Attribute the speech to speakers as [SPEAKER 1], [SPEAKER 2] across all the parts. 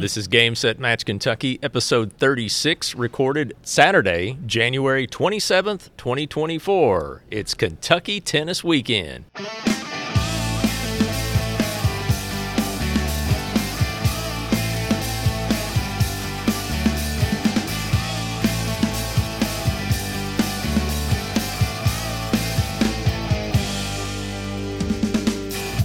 [SPEAKER 1] This is Game Set Match Kentucky, episode 36, recorded Saturday, January 27th, 2024. It's Kentucky Tennis Weekend.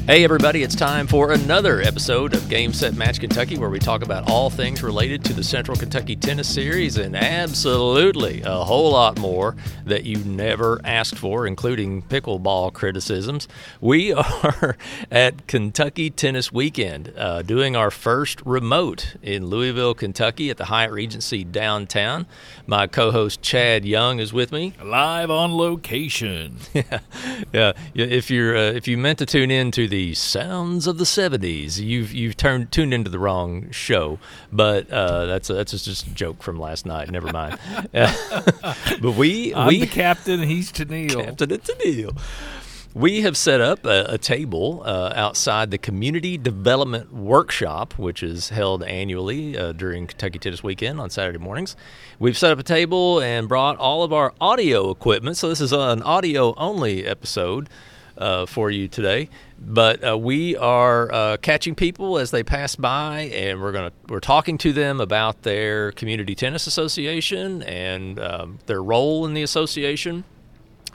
[SPEAKER 1] Hey, everybody, it's time for another episode of Game Set Match Kentucky, where we talk about all things related to the Central Kentucky Tennis Series and absolutely a whole lot more that you never asked for, including pickleball criticisms. We are at Kentucky Tennis Weekend, uh, doing our first remote in Louisville, Kentucky at the Hyatt Regency downtown. My co host Chad Young is with me.
[SPEAKER 2] Live on location.
[SPEAKER 1] yeah, yeah. If you're uh, if you meant to tune in to the the sounds of the '70s. You've you've turned tuned into the wrong show, but uh, that's a, that's just a joke from last night. Never mind. but we
[SPEAKER 2] I'm
[SPEAKER 1] we
[SPEAKER 2] the captain. He's Tennille.
[SPEAKER 1] Captain and Tennille. We have set up a, a table uh, outside the Community Development Workshop, which is held annually uh, during Kentucky Tennis Weekend on Saturday mornings. We've set up a table and brought all of our audio equipment. So, this is an audio only episode uh, for you today. But uh, we are uh, catching people as they pass by, and we're gonna we're talking to them about their community tennis association and um, their role in the association,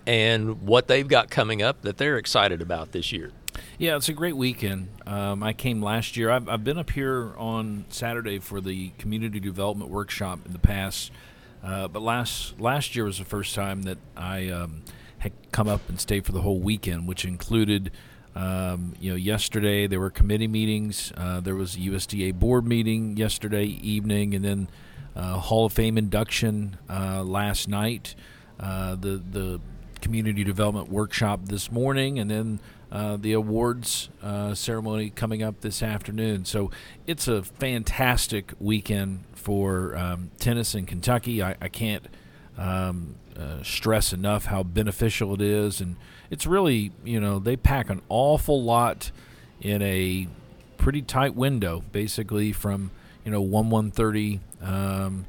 [SPEAKER 1] and what they've got coming up that they're excited about this year.
[SPEAKER 2] Yeah, it's a great weekend. Um, I came last year. I've, I've, been up here on Saturday for the community development workshop in the past, uh, but last last year was the first time that I. Um, had come up and stayed for the whole weekend, which included, um, you know, yesterday there were committee meetings. Uh, there was a USTA board meeting yesterday evening, and then uh, Hall of Fame induction uh, last night. Uh, the the community development workshop this morning, and then uh, the awards uh, ceremony coming up this afternoon. So it's a fantastic weekend for um, tennis in Kentucky. I, I can't um, stress enough how beneficial it is, and it's really you know they pack an awful lot in a pretty tight window, basically from you know one one thirty um,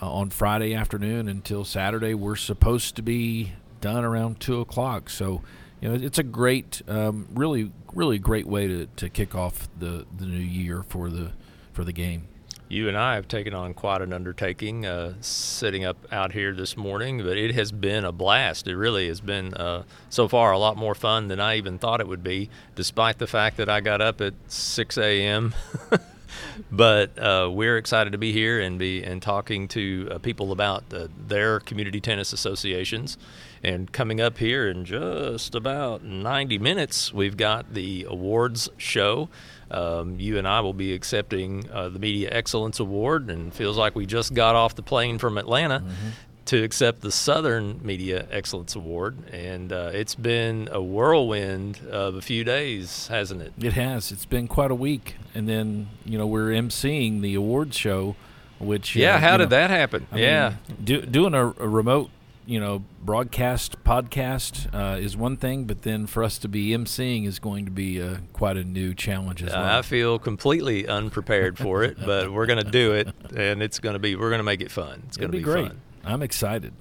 [SPEAKER 2] uh, on Friday afternoon until Saturday. We're supposed to be done around two o'clock, so you know it's a great, um, really, really great way to, to kick off the the new year for the for the game
[SPEAKER 1] you and I have taken on quite an undertaking uh, sitting up out here this morning, but it has been a blast. It really has been uh, so far a lot more fun than I even thought it would be, despite the fact that I got up at 6 a.m. but uh, we're excited to be here and be and talking to uh, people about uh, their community tennis associations. And coming up here in just about 90 minutes, we've got the awards show. Um, you and I will be accepting uh, the Media Excellence Award, and feels like we just got off the plane from Atlanta mm-hmm. to accept the Southern Media Excellence Award. And uh, it's been a whirlwind of a few days, hasn't it?
[SPEAKER 2] It has. It's been quite a week, and then you know we're emceeing the awards show. Which
[SPEAKER 1] yeah,
[SPEAKER 2] uh,
[SPEAKER 1] how
[SPEAKER 2] did
[SPEAKER 1] know, that happen?
[SPEAKER 2] I
[SPEAKER 1] yeah,
[SPEAKER 2] mean, do, doing a, a remote you know, broadcast podcast uh, is one thing, but then for us to be emceeing is going to be uh, quite a new challenge as well.
[SPEAKER 1] I feel completely unprepared for it, but we're going to do it, and it's going to be we're going to make it fun. It's going to
[SPEAKER 2] be,
[SPEAKER 1] be,
[SPEAKER 2] great.
[SPEAKER 1] Fun.
[SPEAKER 2] I'm excited.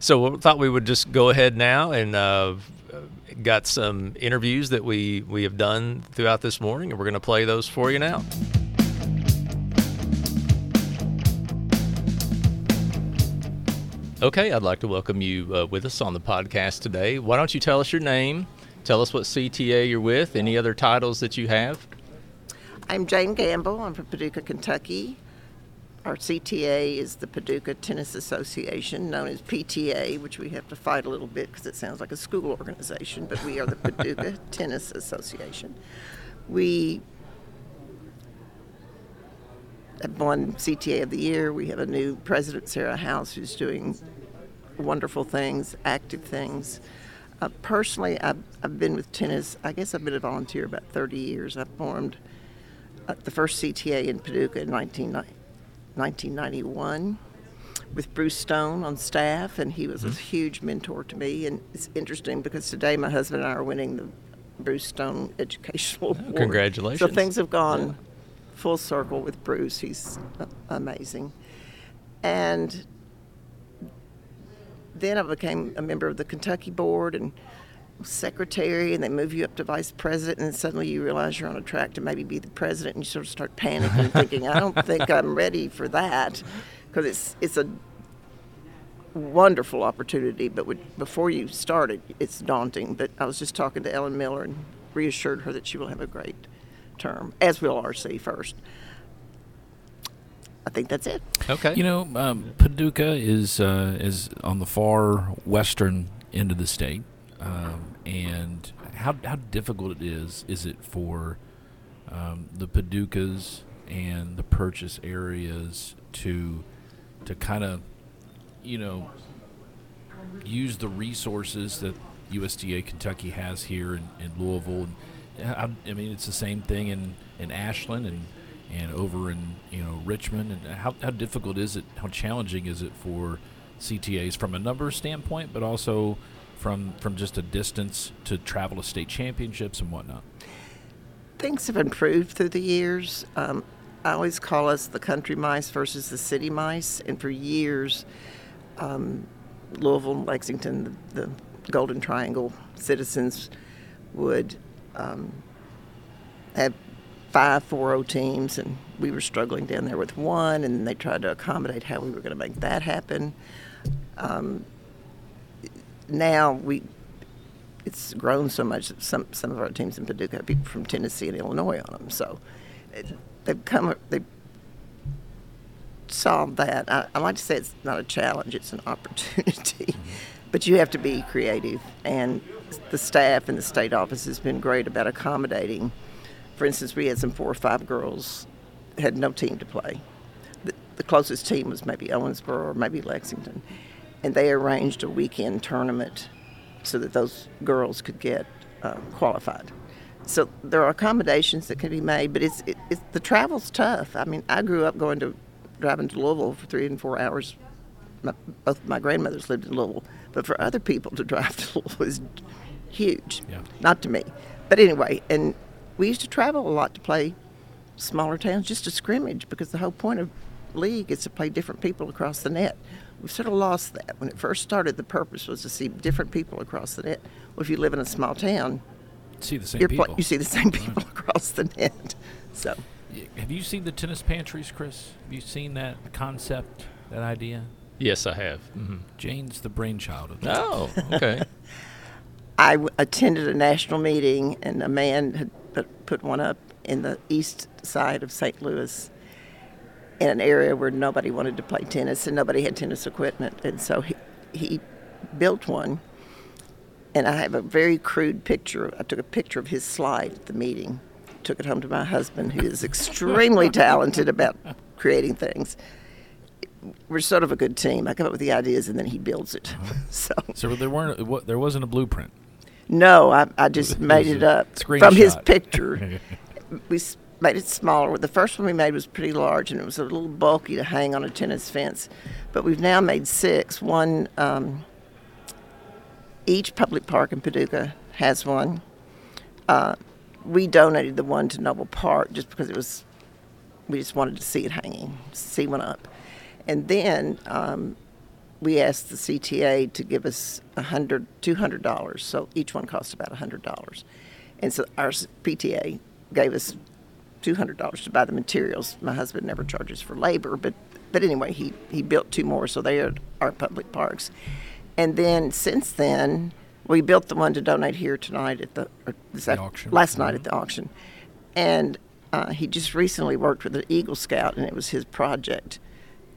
[SPEAKER 1] So we thought we would just go ahead now and uh, got some interviews that we we have done throughout this morning, and we're going to play those for you now. Okay, I'd like to welcome you uh, with us on the podcast today. Why don't you tell us your name? Tell us what CTA you're with, any other titles that you have.
[SPEAKER 3] I'm Jane Gamble. I'm from Paducah, Kentucky. Our CTA is the Paducah Tennis Association, known as PTA, which we have to fight a little bit because it sounds like a school organization, but we are the Paducah Tennis Association. We won CTA of the Year. We have a new president, Sarah House, who's doing wonderful things, active things. Uh, personally, I've, I've been with tennis, I guess I've been a volunteer about 30 years. I formed uh, the first CTA in Paducah in 19, 1991 with Bruce Stone on staff, and he was mm-hmm. a huge mentor to me. And it's interesting because today my husband and I are winning the Bruce Stone Educational Award.
[SPEAKER 1] Congratulations.
[SPEAKER 3] So things have gone full circle with Bruce. He's uh, amazing. And then I became a member of the Kentucky board and secretary, and they move you up to vice president, and then suddenly you realize you're on a track to maybe be the president, and you sort of start panicking, thinking, "I don't think I'm ready for that," because it's it's a wonderful opportunity, but would, before you start it, it's daunting. But I was just talking to Ellen Miller and reassured her that she will have a great term, as will RC first. I think that's it.
[SPEAKER 1] Okay.
[SPEAKER 2] You know, um, Paducah is uh, is on the far western end of the state, um, and how how difficult it is is it for um, the Paducahs and the purchase areas to to kind of you know use the resources that USTA Kentucky has here in, in Louisville. And I, mean, it's the same thing in, in Ashland and and over in you know Richmond. And how, how difficult is it? How challenging is it for CTAs from a number standpoint, but also from from just a distance to travel to state championships and whatnot?
[SPEAKER 3] Things have improved through the years. Um, I always call us the country mice versus the city mice, and for years, um, Louisville, Lexington, the, the, Golden Triangle citizens would um, have five 4-0 teams, and we were struggling down there with one, and they tried to accommodate how we were going to make that happen. Um, now we, it's grown so much that some some of our teams in Paducah have people from Tennessee and Illinois on them, so it, they've come they solved that. I, I like to say it's not a challenge; it's an opportunity. but you have to be creative, and the staff in the state office has been great about accommodating. For instance, we had some four or five girls had no team to play. The, the closest team was maybe Owensboro or maybe Lexington, and they arranged a weekend tournament so that those girls could get uh, qualified. So there are accommodations that can be made, but it's, it, it's the travel's tough. I mean, I grew up going to driving to Louisville for three and four hours. My, both my grandmothers lived in Louisville, but for other people to drive to Louisville is huge.
[SPEAKER 2] Yeah.
[SPEAKER 3] Not to me, but anyway. And we used to travel a lot to play smaller towns, just to scrimmage, because the whole point of league is to play different people across the net. We've sort of lost that. When it first started, the purpose was to see different people across the net. Well, if you live in a small town,
[SPEAKER 2] See the same people.
[SPEAKER 3] pl- you see the same people across the net. So.
[SPEAKER 2] Have you seen the tennis pantries, Chris? Have you seen that concept, that idea?
[SPEAKER 1] Yes, I have. hmm
[SPEAKER 2] Jane's the brainchild of that.
[SPEAKER 1] Oh, okay.
[SPEAKER 3] I w- attended a national meeting, and a man had put, put one up in the east side of St. Louis in an area where nobody wanted to play tennis and nobody had tennis equipment. And so he, he built one. And I have a very crude picture. I took a picture of his slide at the meeting, took it home to my husband, who is extremely talented about creating things. We're sort of a good team. I come up with the ideas and then he builds it. So.
[SPEAKER 2] So there weren't. What, there wasn't a blueprint.
[SPEAKER 3] No, I, I just made it up from his picture. we made it smaller. The first one we made was pretty large, and it was a little bulky to hang on a tennis fence. But we've now made six. One, um, each public park in Paducah has one. Uh, we donated the one to Noble Park just because it was, we just wanted to see it hanging, see one up. And then um, we asked the CTA to give us a hundred, two hundred dollars. So each one cost about a hundred dollars, and so our PTA gave us two hundred dollars to buy the materials. My husband never charges for labor, but but anyway, he he built two more, so they are our public parks. And then since then, we built the one to donate here tonight at the,
[SPEAKER 2] The auction.
[SPEAKER 3] last night at the auction, and uh, he just recently worked with an Eagle Scout, and it was his project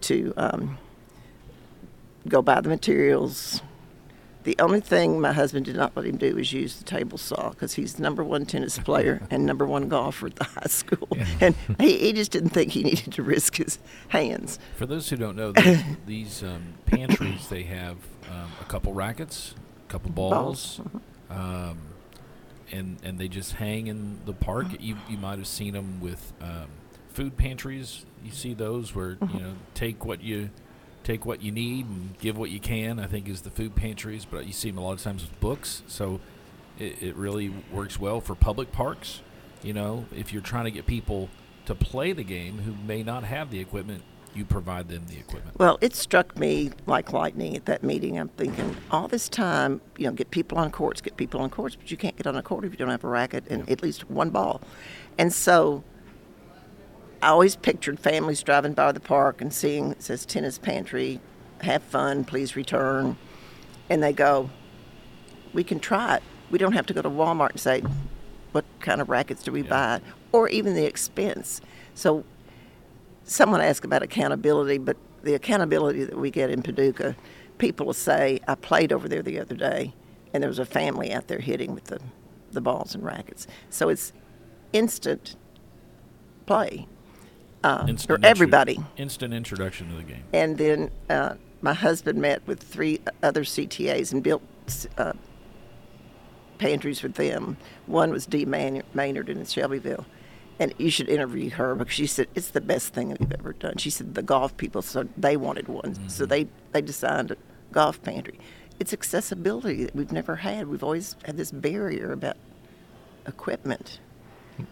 [SPEAKER 3] to um, go buy the materials. The only thing my husband did not let him do was use the table saw because he's the number one tennis player and number one golfer at the high school. And he, he just didn't think he needed to risk his hands.
[SPEAKER 2] For those who don't know, these, these um, pantries they have um, a couple rackets, a couple balls,
[SPEAKER 3] Balls,
[SPEAKER 2] um, and and they just hang in the park. You you might have seen them with um, food pantries. You see those where you mm-hmm. know take what you take what you need and give what you can. I think is the food pantries, but you see them a lot of times with books. So it, it really works well for public parks. You know, if you're trying to get people to to play the game who may not have the equipment. You provide them the equipment.
[SPEAKER 3] Well, it struck me like lightning at that meeting. I'm thinking, all this time, you know, get people on courts, get people on courts, but you can't get on a court if you don't have a racket and at least one ball. And so I always pictured families driving by the park and seeing it says tennis pantry, have fun, please return. And they go, we can try it. We don't have to go to Walmart and say, what kind of rackets do we buy? Or even the expense. So someone asked about accountability, but the accountability that we get in Paducah, people will say, I played over there the other day, and there was a family out there hitting with the, the balls and rackets. So it's instant play uh,
[SPEAKER 2] intro-
[SPEAKER 3] everybody.
[SPEAKER 2] instant introduction to the game.
[SPEAKER 3] And then uh, my husband met with three other CTAs and built uh, pantries with them. One was Dee Man- Maynard in Shelbyville. And you should interview her because she said it's the best thing that we've ever done. She said the golf people, so they wanted one, so they they designed a golf pantry. It's accessibility that we've never had. We've always had this barrier about equipment.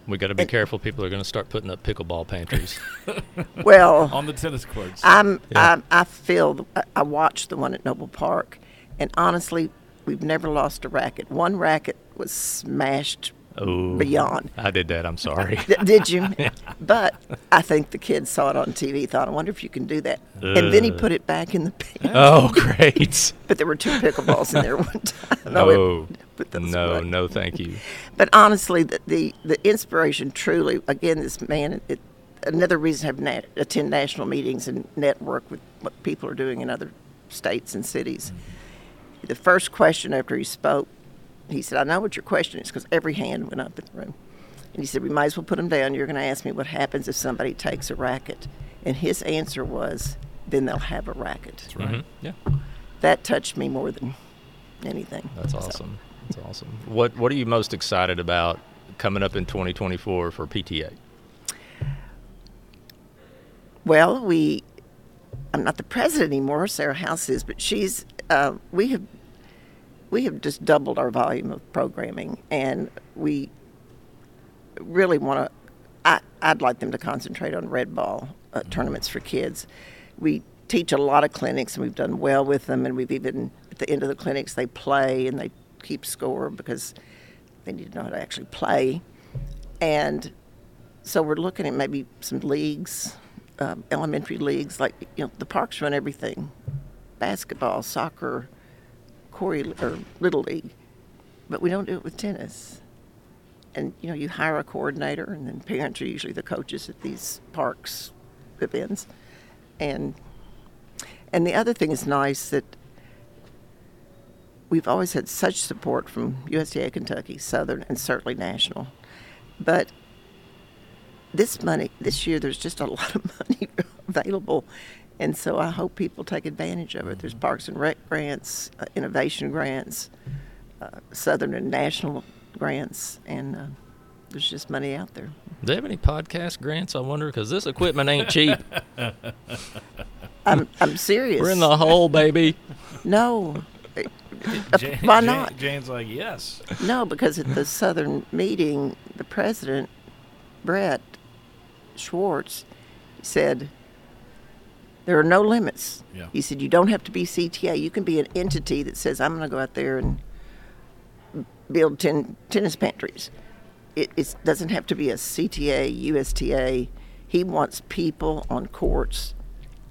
[SPEAKER 1] We got to be
[SPEAKER 3] And-
[SPEAKER 1] careful. People are going to start putting up pickleball pantries.
[SPEAKER 3] Well,
[SPEAKER 2] On the tennis courts.
[SPEAKER 3] I'm,
[SPEAKER 1] Yeah.
[SPEAKER 3] I, I feel, I- I watched the one at Noble Park, and honestly, we've never lost a racket. One racket was smashed
[SPEAKER 1] oh,
[SPEAKER 3] beyond.
[SPEAKER 1] I did that. I'm sorry.
[SPEAKER 3] Did you? But I think the kids saw it on TV, thought, I wonder if you can do that. And then he put it back in the pan.
[SPEAKER 1] oh, great.
[SPEAKER 3] But there were two pickleballs in there one time.
[SPEAKER 1] No,
[SPEAKER 3] it- oh. Put those
[SPEAKER 1] no,
[SPEAKER 3] away.
[SPEAKER 1] no, thank you.
[SPEAKER 3] But honestly, the, the, the inspiration truly, again, this man, it, another reason to have nat- attend national meetings and network with what people are doing in other states and cities. The first question after he spoke, he said, I know what your question is because every hand went up in the room. And he said, We might as well put them down. You're going to ask me what happens if somebody takes a racket. And his answer was, Then they'll have a racket.
[SPEAKER 1] Mhm. Yeah,
[SPEAKER 3] That touched me more than anything.
[SPEAKER 1] that's
[SPEAKER 3] So-
[SPEAKER 1] awesome. That's awesome. What What are you most excited about coming up in 2024 for PTA?
[SPEAKER 3] Well, we, I'm not the president anymore. Sarah House is, but she's. Uh, we have, we have just doubled our volume of programming, and we really want to. I, I'd like them to concentrate on red ball uh, tournaments for kids. We teach a lot of clinics, and we've done well with them. And we've even at the end of the clinics they play and they keep score because they need to know how to actually play. And so we're looking at maybe some leagues, um, elementary leagues, like you know the parks run everything, basketball, soccer, Corey or little league, but we don't do it with tennis. And you know you hire a coordinator, and then parents are usually the coaches at these parks events, and and the other thing is nice that we've always had such support from USTA Kentucky, Southern, and certainly national, but this money this year there's just a lot of money available. And so i hope people take advantage of it. There's parks and rec grants uh, innovation grants uh, southern and national grants and uh, there's just money out there.
[SPEAKER 1] Do they have any podcast grants? I wonder? Because this equipment ain't cheap.
[SPEAKER 3] i'm, I'm serious.
[SPEAKER 1] We're in the hole, baby.
[SPEAKER 3] no Uh,
[SPEAKER 2] Jan-
[SPEAKER 3] why not
[SPEAKER 2] Jan's like, yes.
[SPEAKER 3] no because at the southern meeting the president brett schwartz said there are no limits
[SPEAKER 2] Yeah.
[SPEAKER 3] He said, You don't have to be CTA. You can be an entity that says, I'm going to go out there and build ten, tennis pantries. It it doesn't have to be a CTA, USTA. He wants people on courts,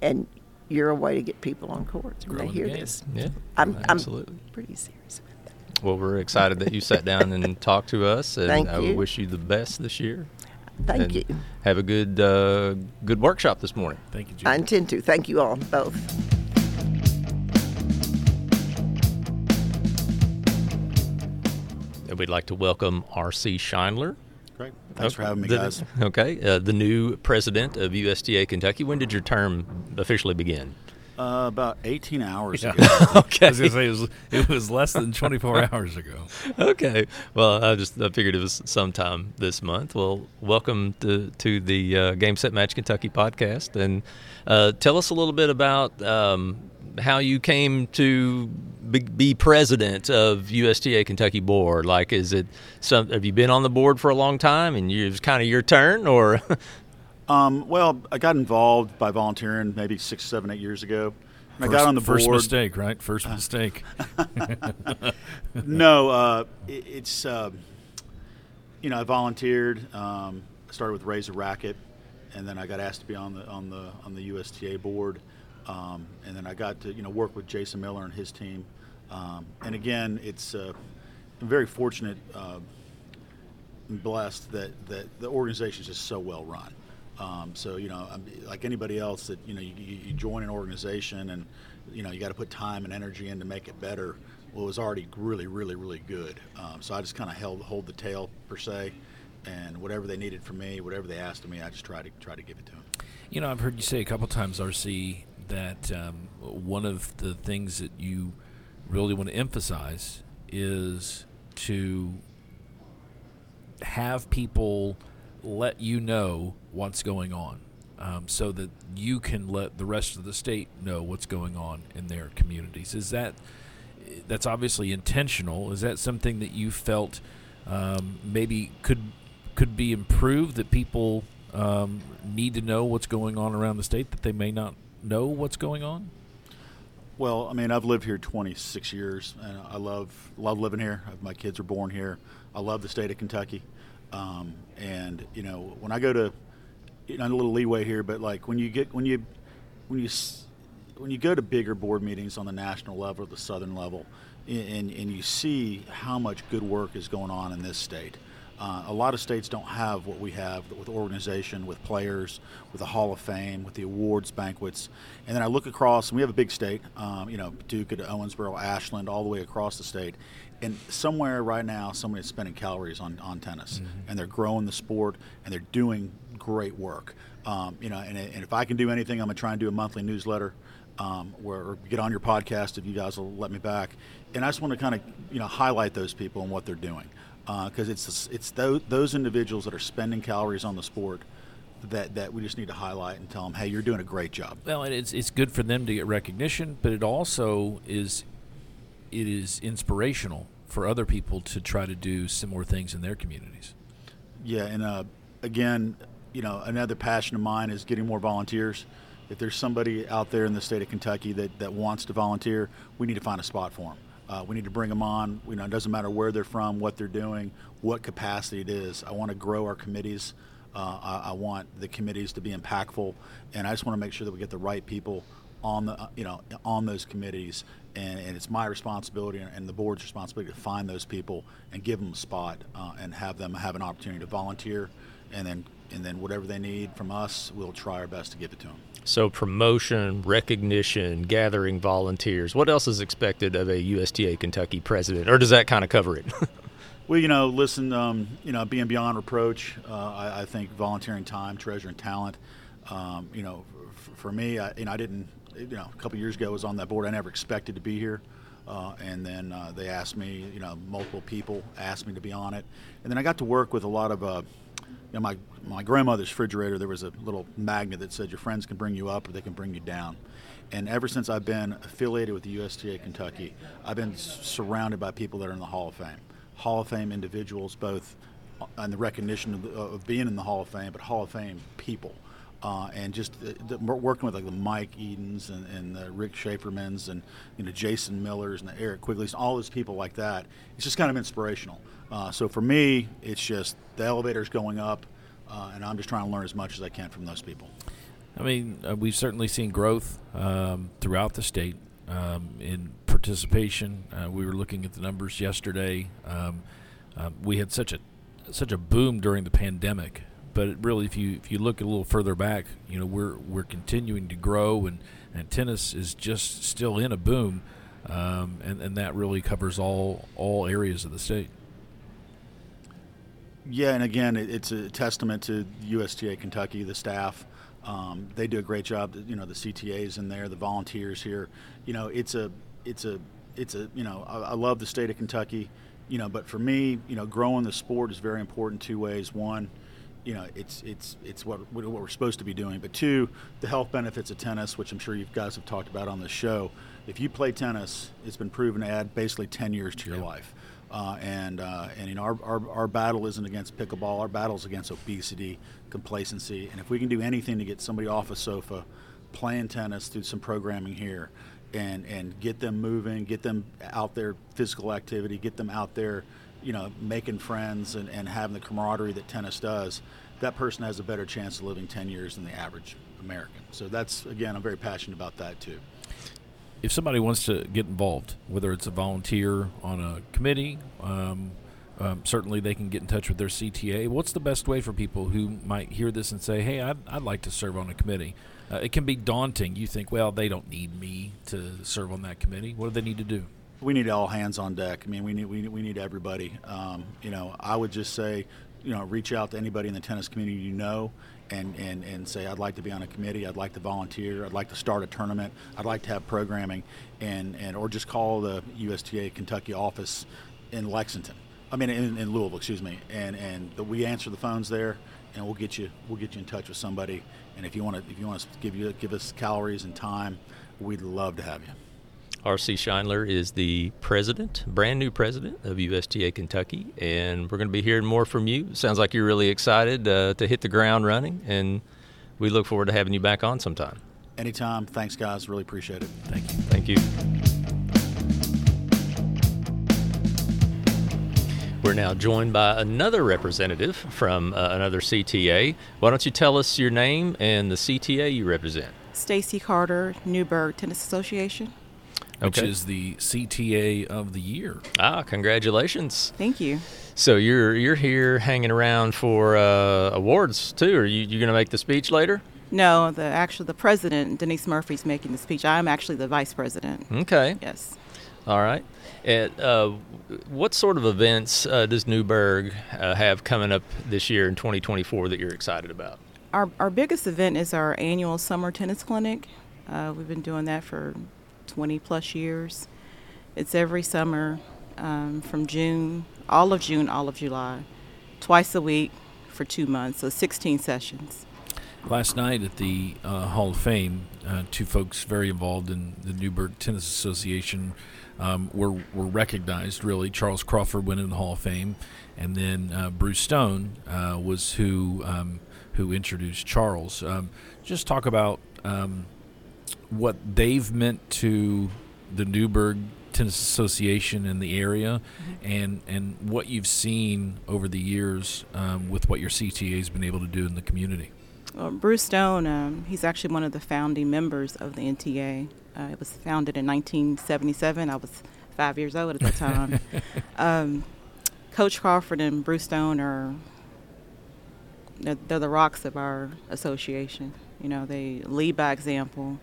[SPEAKER 3] and you're a way to get people on courts when they
[SPEAKER 2] Growing the
[SPEAKER 3] hear
[SPEAKER 2] game.
[SPEAKER 3] this.
[SPEAKER 1] Yeah,
[SPEAKER 3] I'm,
[SPEAKER 1] absolutely.
[SPEAKER 3] I'm pretty serious about that.
[SPEAKER 1] Well, we're excited that you sat down and talked to us, and
[SPEAKER 3] Thank
[SPEAKER 1] I
[SPEAKER 3] you.
[SPEAKER 1] wish you the best this year.
[SPEAKER 3] Thank
[SPEAKER 1] and
[SPEAKER 3] you.
[SPEAKER 1] Have a good uh, good workshop this morning.
[SPEAKER 2] Thank you,
[SPEAKER 3] I intend to. Thank you all, both.
[SPEAKER 1] And we'd like to welcome R.C. Scheindler.
[SPEAKER 4] Great. Thanks for having me,
[SPEAKER 1] The-
[SPEAKER 4] guys.
[SPEAKER 1] Okay, uh, the new president of USTA Kentucky. When did your term officially begin?
[SPEAKER 4] Uh, about 18 hours
[SPEAKER 2] Yeah.
[SPEAKER 4] ago.
[SPEAKER 1] okay.
[SPEAKER 2] I was gonna say it was, it was less than 24 hours ago.
[SPEAKER 1] okay. Well, I just I figured it was sometime this month. Well, welcome to to the uh, Game Set Match Kentucky podcast, and uh, tell us a little bit about um, how you came to be, be president of USTA Kentucky board. Like, is it some? Have you been on the board for a long time, and you, it was kind of your turn, or?
[SPEAKER 4] Um, well, I got involved by volunteering maybe six, seven, eight years ago. And
[SPEAKER 2] First,
[SPEAKER 4] I got on the
[SPEAKER 2] first mistake, right? First mistake.
[SPEAKER 4] no, uh, it, it's uh, you know I volunteered. Um, I started with Raise a Racket, and then I got asked to be on the on the on the USTA board, um, and then I got to you know work with Jason Miller and his team. Um, and again, it's uh, I'm very fortunate, uh, and blessed that that the organization is just so well run. Um, so you know, I'm, like anybody else, that you know, you, you join an organization and you know you got to put time and energy in to make it better. Well, it was already really, really, really good. Um, so I just kind of held hold the tail per se, and whatever they needed from me, whatever they asked of me, I just tried to try to give it to them.
[SPEAKER 2] You know, I've heard you say a couple times, RC, that um, one of the things that you really want to emphasize is to have people let you know what's going on um, so that you can let the rest of the state know what's going on in their communities. Is that that's obviously intentional? Is that something that you felt um, maybe could could be improved that people um, need to know what's going on around the state that they may not know what's going on?
[SPEAKER 4] Well, I mean, I've lived here 26 years, and I love love living here. My kids are born here. I love the state of Kentucky, um, and you know, when I go to, you know, a little leeway here, but like when you get when you when you when you go to bigger board meetings on the national level, the southern level, and, and you see how much good work is going on in this state. Uh, a lot of states don't have what we have with organization, with players, with the Hall of Fame, with the awards banquets. And then I look across, and we have a big state, um, you know, Duke to Owensboro, Ashland, all the way across the state. And somewhere right now, somebody's spending calories on, on tennis, mm-hmm. and they're growing the sport, and they're doing great work. Um, you know, and, and if I can do anything, I'm going to try and do a monthly newsletter um, where get on your podcast if you guys will let me back. And I just want to kind of you know highlight those people and what they're doing because uh, it's it's those, those individuals that are spending calories on the sport that that we just need to highlight and tell them, hey, you're doing a great job.
[SPEAKER 2] Well, and it's it's good for them to get recognition, but it also is it is inspirational for other people to try to do similar things in their communities.
[SPEAKER 4] Yeah, and uh, again, you know, another passion of mine is getting more volunteers. If there's somebody out there in the state of Kentucky that, that wants to volunteer, we need to find a spot for them. Uh, we need to bring them on. You know, it doesn't matter where they're from, what they're doing, what capacity it is. I want to grow our committees. Uh, I, I, want the committees to be impactful, and I just want to make sure that we get the right people on the you know on those committees. And, and it's my responsibility and, and, the board's responsibility to find those people and give them a spot uh, and have them have an opportunity to volunteer, and then and then whatever they need from us, we'll try our best to give it to them.
[SPEAKER 1] So promotion, recognition, gathering volunteers. What else is expected of a USTA Kentucky president, or does that kind of cover it?
[SPEAKER 4] well, you know, listen, um, you know, being beyond reproach, uh, I, I, think volunteering time, treasure, and talent. Um, you know, f- for me, I, you know, I didn't, you know, a couple years ago I was on that board. I never expected to be here. Uh, and then uh, they asked me, you know, multiple people asked me to be on it. And then I got to work with a lot of uh, my my grandmother's refrigerator, there was a little magnet that said your friends can bring you up or they can bring you down. And ever since I've been affiliated with the USTA Kentucky, I've been surrounded by people that are in the Hall of Fame. Hall of Fame individuals, both uh, on the recognition of, the, uh, of being in the Hall of Fame, but Hall of Fame people. Uh, and just uh, the, the, working with like the Mike Edens and, and the Rick Schaefermans and you know Jason Millers and the Eric Quigleys, and all those people like that. It's just kind of inspirational. Uh, so for me, it's just the elevator's going up, uh, and I'm just trying to learn as much as I can from those people.
[SPEAKER 2] I mean, uh, we've certainly seen growth um, throughout the state um, in participation. Uh, we were looking at the numbers yesterday. Um, uh, we had such a such a boom during the pandemic, but really, if you if you look a little further back, you know, we're we're continuing to grow, and, and tennis is just still in a boom, um, and and that really covers all all areas of the state.
[SPEAKER 4] Yeah, and again, it, it's a testament to USTA Kentucky, the staff. Um, they do a great job. You know, the CTAs in there, the volunteers here. You know, it's a, it's a, it's a. You know, I, I love the state of Kentucky. You know, but for me, you know, growing the sport is very important. Two ways. One, you know, it's it's it's what what we're supposed to be doing. But two, the health benefits of tennis, which I'm sure you guys have talked about on the show. If you play tennis, it's been proven to add basically 10 years to your yeah. life. Uh, and uh, and you know our, our, our battle isn't against pickleball. Our battle is against obesity, complacency, and if we can do anything to get somebody off a sofa, playing tennis through some programming here, and and get them moving, get them out there, physical activity, get them out there, you know, making friends and, and having the camaraderie that tennis does, that person has a better chance of living 10 years than the average American. So that's again, I'm very passionate about that too
[SPEAKER 2] if somebody wants to get involved, whether it's a volunteer on a committee, um, um, certainly they can get in touch with their CTA. What's the best way for people who might hear this and say, "Hey, I'd, I'd like to serve on a committee"? Uh, it can be daunting. You think, "Well, they don't need me to serve on that committee." What do they need to do?
[SPEAKER 4] We need all hands on deck. I mean, we need we we need everybody. Um, you know, I would just say, you know, reach out to anybody in the tennis community you know and, and, and say, I'd like to be on a committee, I'd like to volunteer, I'd like to start a tournament, I'd like to have programming, and, and or just call the USTA Kentucky office in Lexington. I mean, in, in Louisville, excuse me, and and we answer the phones there, and we'll get you we'll get you in touch with somebody. And if you want to if you want to give you give us calories and time, we'd love to have you.
[SPEAKER 1] R.C. Scheindler is the president, brand new president of USTA Kentucky, and we're going to be hearing more from you. Sounds like you're really excited uh, to hit the ground running, and we look forward to having you back on sometime.
[SPEAKER 4] Anytime. Thanks, guys. Really appreciate it.
[SPEAKER 2] Thank you.
[SPEAKER 1] Thank you. We're now joined by another representative from uh, another CTA. Why don't you tell us your name and the CTA you represent?
[SPEAKER 5] Stacey Carter, Newburg Tennis Association
[SPEAKER 2] which okay. is the CTA of the year.
[SPEAKER 1] Ah, congratulations!
[SPEAKER 5] Thank you.
[SPEAKER 1] So you're you're here hanging around for uh, awards too. Are you you going to make the speech later?
[SPEAKER 5] No, the actually the president Denise Murphy's making the speech. I'm actually the vice president.
[SPEAKER 1] Okay.
[SPEAKER 5] Yes.
[SPEAKER 1] All right. And, uh, what sort of events uh, does Newburg uh, have coming up this year in 2024 that you're excited about?
[SPEAKER 5] Our, our biggest event is our annual summer tennis clinic. Uh, we've been doing that for 20 plus years. It's every summer um, from June, all of June, all of July, twice a week for two months, so 16 sessions.
[SPEAKER 2] Last night at the uh, Hall of Fame, uh, two folks very involved in the Newburg Tennis Association um, were, were recognized, really. Charles Crawford went in the Hall of Fame, and then uh, Bruce Stone uh, was who, um, who introduced Charles. Um, just talk about um, what they've meant to the Newburg Tennis Association in the area, mm-hmm. and and what you've seen over the years um, with what your CTA has been able to do in the community.
[SPEAKER 5] Well, Bruce Stone, um, he's actually one of the founding members of the NTA. Uh, it was founded in 1977. I was five years old at the time. um, Coach Crawford and Bruce Stone are they're, they're the rocks of our association. You know, they lead by example.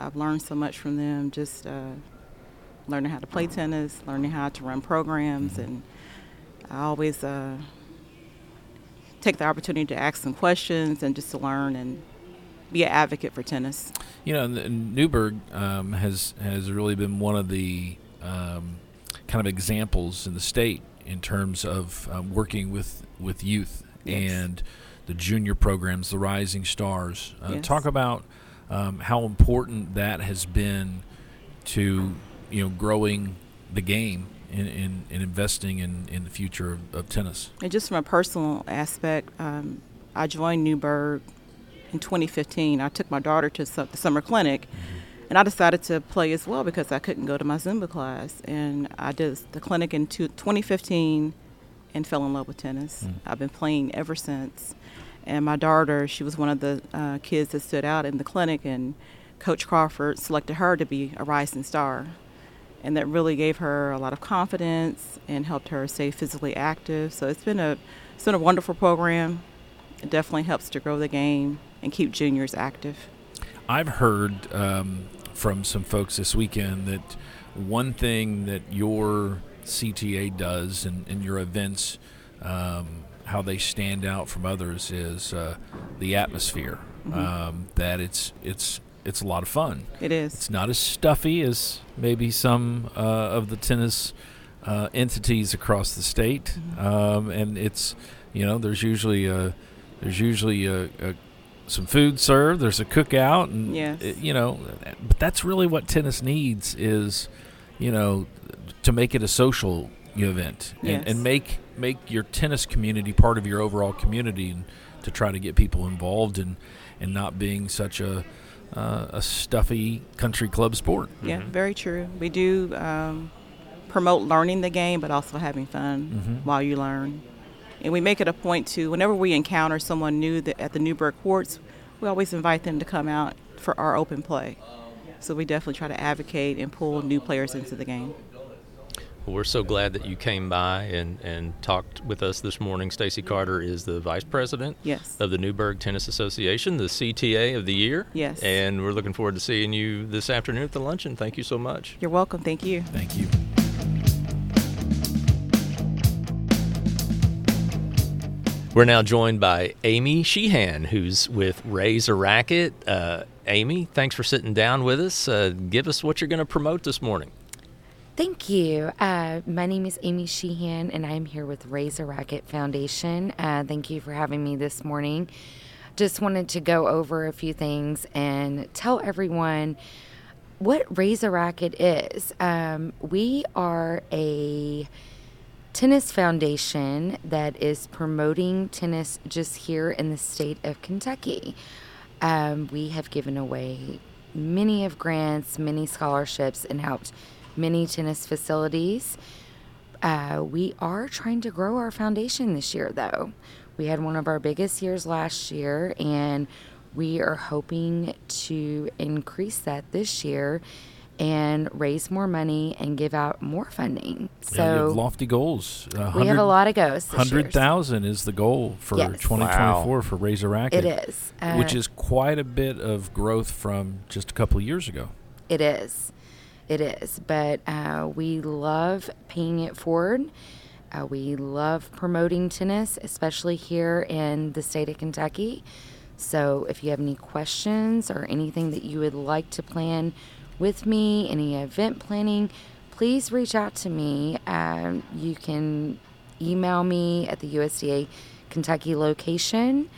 [SPEAKER 5] I've learned so much from them, just uh, learning how to play tennis, learning how to run programs, mm-hmm. and I always uh, take the opportunity to ask some questions and just to learn and be an advocate for tennis.
[SPEAKER 2] You know, Newburg um, has has really been one of the um, kind of examples in the state in terms of um, working with with youth yes. and the junior programs, the Rising Stars. Uh, yes. Talk about um, how important that has been to you know growing the game and, and, and investing in, in the future of, of, tennis.
[SPEAKER 5] And just from a personal aspect, um, I joined Newburg in 2015. I took my daughter to the summer clinic. Mm-hmm. And I decided to play as well because I couldn't go to my Zumba class. And I did the clinic in 2015 and fell in love with tennis. Mm. I've been playing ever since. And my daughter, she was one of the uh, kids that stood out in the clinic, and Coach Crawford selected her to be a rising star. And that really gave her a lot of confidence and helped her stay physically active. So it's been a it's been a wonderful program. It definitely helps to grow the game and keep juniors active.
[SPEAKER 2] I've heard um, from some folks this weekend that one thing that your CTA does and, and your events um, how they stand out from others is uh, the atmosphere. Mm-hmm. Um, that it's it's it's a lot of fun.
[SPEAKER 5] It is.
[SPEAKER 2] It's not as stuffy as maybe some uh, of the tennis uh, entities across the state, mm-hmm. um, and it's you know there's usually a there's usually a, a some food served. There's a cookout, and
[SPEAKER 5] yes.
[SPEAKER 2] it, you know, but that's really what tennis needs is, you know, to make it a social event and, and make make your tennis community part of your overall community and to try to get people involved and and not being such a uh, a stuffy country club sport.
[SPEAKER 5] Yeah, very true. We do um, promote learning the game, but also having fun while you learn. And we make it a point to, whenever we encounter someone new that, at the Newburg courts, we always invite them to come out for our open play. So we definitely try to advocate and pull new players into the game.
[SPEAKER 1] Well, we're so glad that you came by and, and talked with us this morning. Stacey Carter is the vice president
[SPEAKER 5] Yes.
[SPEAKER 1] of the Newburg Tennis Association, the CTA of the year.
[SPEAKER 5] Yes.
[SPEAKER 1] And we're looking forward to seeing you this afternoon at the luncheon. Thank you so much.
[SPEAKER 5] You're welcome. Thank you.
[SPEAKER 2] Thank you.
[SPEAKER 1] We're now joined by Amy Sheehan, who's with Raise a Racket. Uh, Amy, thanks for sitting down with us. Uh, give us what you're going to promote this morning.
[SPEAKER 6] Thank you. Uh, my name is Amy Sheehan, and I'm here with a Racket Foundation. Uh, thank you for having me this morning. Just wanted to go over a few things and tell everyone what a Racket is. Um, we are a tennis foundation that is promoting tennis just here in the state of Kentucky. Um, we have given away many of grants, many scholarships, and helped many tennis facilities. Uh, we are trying to grow our foundation this year, though. We had one of our biggest years last year, and we are hoping to increase that this year and raise more money and give out more funding.
[SPEAKER 2] Yeah, have
[SPEAKER 6] So
[SPEAKER 2] lofty goals. Uh,
[SPEAKER 6] we have a lot of goals.
[SPEAKER 2] Hundred thousand is the goal for
[SPEAKER 6] Yes.
[SPEAKER 2] 2024 for Raise a Racket.
[SPEAKER 6] It is.
[SPEAKER 2] which
[SPEAKER 6] Uh,
[SPEAKER 2] is quite a bit of growth from just a couple of years ago.
[SPEAKER 6] It is. It is. But uh, we love paying it forward. Uh, we love promoting tennis, especially here in the state of Kentucky. So if you have any questions or anything that you would like to plan with me, any event planning, please reach out to me. Um, you can email me at the USTA Kentucky location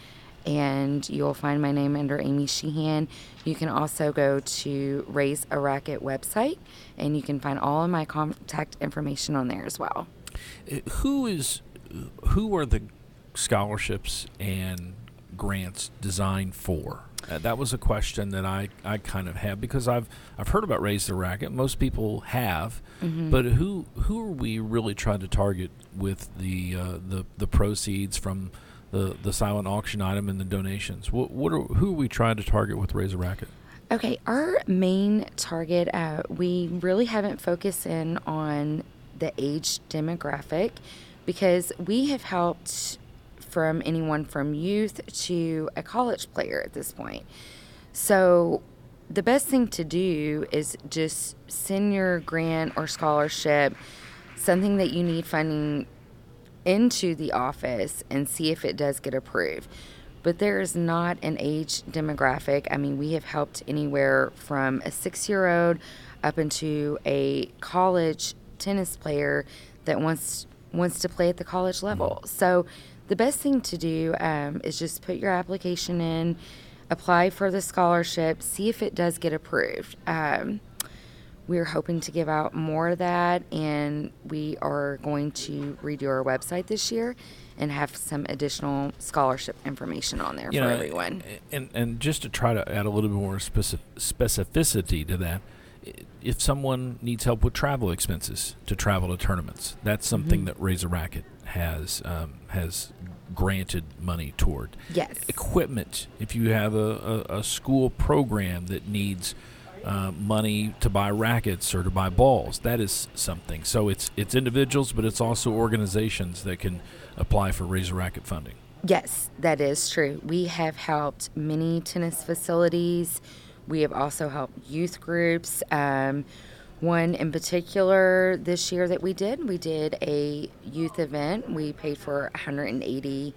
[SPEAKER 6] and you'll find my name under Amy Sheehan. You can also go to Raise a Racket website and you can find all of my contact information on there as well.
[SPEAKER 2] Uh, Who is who are the scholarships and grants designed for? Uh, that was a question that I, I kind of have because I've I've heard about Raise the Racket. Most people have, but who who are we really trying to target with the uh, the the proceeds from the the silent auction item and the donations? What what are who are we trying to target with a Racket?
[SPEAKER 6] Okay, our main target, uh, we really haven't focused in on the age demographic because we have helped from anyone from youth to a college player at this point. So the best thing to do is just send your grant or scholarship, something that you need funding into the office and see if it does get approved. But there is not an age demographic. I mean, we have helped anywhere from a six year old up into a college tennis player that wants wants to play at the college level. So the best thing to do um, is just put your application in, apply for the scholarship, see if it does get approved. Um, we're hoping to give out more of that, and we are going to redo our website this year and have some additional scholarship information on there
[SPEAKER 2] you
[SPEAKER 6] for
[SPEAKER 2] know,
[SPEAKER 6] everyone.
[SPEAKER 2] And and just to try to add a little bit more specificity to that, if someone needs help with travel expenses to travel to tournaments, that's something
[SPEAKER 6] Mm-hmm.
[SPEAKER 2] that Raise a Racket has um, has granted money toward.
[SPEAKER 6] Yes.
[SPEAKER 2] Equipment. If you have a, a, a school program that needs uh, money to buy rackets or to buy balls, that is something. So it's it's individuals, but it's also organizations that can apply for a Racket funding.
[SPEAKER 6] Yes, that is true. We have helped many tennis facilities. We have also helped youth groups. Um, one in particular this year that we did, we did a youth event. We paid for 180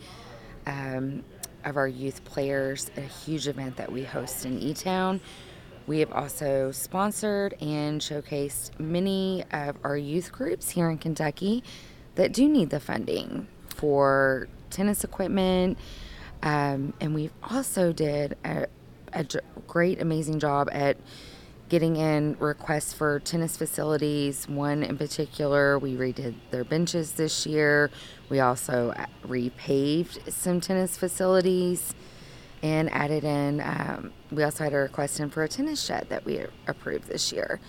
[SPEAKER 6] um, of our youth players, a huge event that we host in E Town. We have also sponsored and showcased many of our youth groups here in Kentucky that do need the funding for tennis equipment. Um, and we've also did a, great, amazing job at getting in requests for tennis facilities. One in particular, we redid their benches this year. We also uh, repaved some tennis facilities and added in. Um, we also had a request in for a tennis shed that we approved this year.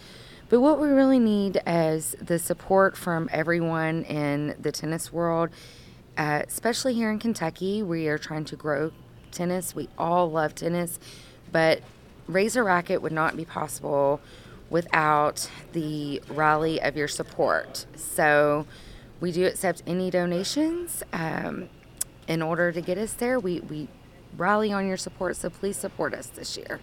[SPEAKER 6] But what we really need is the support from everyone in the tennis world, uh, especially here in Kentucky. We are trying to grow tennis. We all love tennis, but Raise a Racket would not be possible without the rally of your support. So we do accept any donations. Um, in order to get us there, we, we rally on your support, so please support us this year.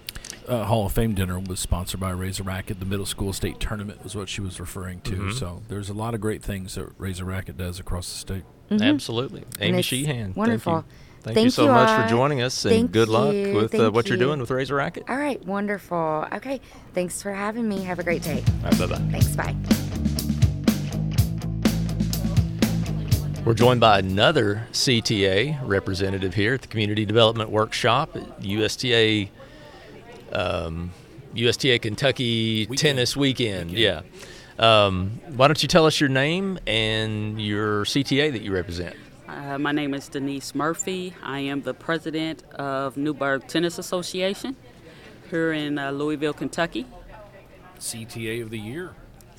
[SPEAKER 2] Uh, Hall of Fame dinner was sponsored by Raise a Racket. The middle school state tournament was what she was referring to.
[SPEAKER 1] Mhm.
[SPEAKER 2] So there's a lot of great things that Raise a Racket does across the state.
[SPEAKER 1] Absolutely. Amy Sheehan.
[SPEAKER 6] wonderful.
[SPEAKER 1] Thank you, Thank
[SPEAKER 6] Thank
[SPEAKER 1] you so
[SPEAKER 6] you
[SPEAKER 1] much
[SPEAKER 6] all.
[SPEAKER 1] for joining us, and
[SPEAKER 6] Thank
[SPEAKER 1] good luck
[SPEAKER 6] you.
[SPEAKER 1] with uh, what you're doing with Raise a Racket.
[SPEAKER 6] All right, wonderful. Okay, thanks for having me. Have a great day.
[SPEAKER 1] All right, bye bye.
[SPEAKER 6] Thanks, bye.
[SPEAKER 1] We're joined by another CTA representative here at the Community Development Workshop at USTA, um, USTA Kentucky
[SPEAKER 2] Weekend.
[SPEAKER 1] Tennis Weekend. Yeah. Um, why don't you tell us your name and your CTA that you represent?
[SPEAKER 7] Uh, my name is Denise Murphy. I am the president of Newburg Tennis Association here in uh, Louisville, Kentucky.
[SPEAKER 2] CTA of the year.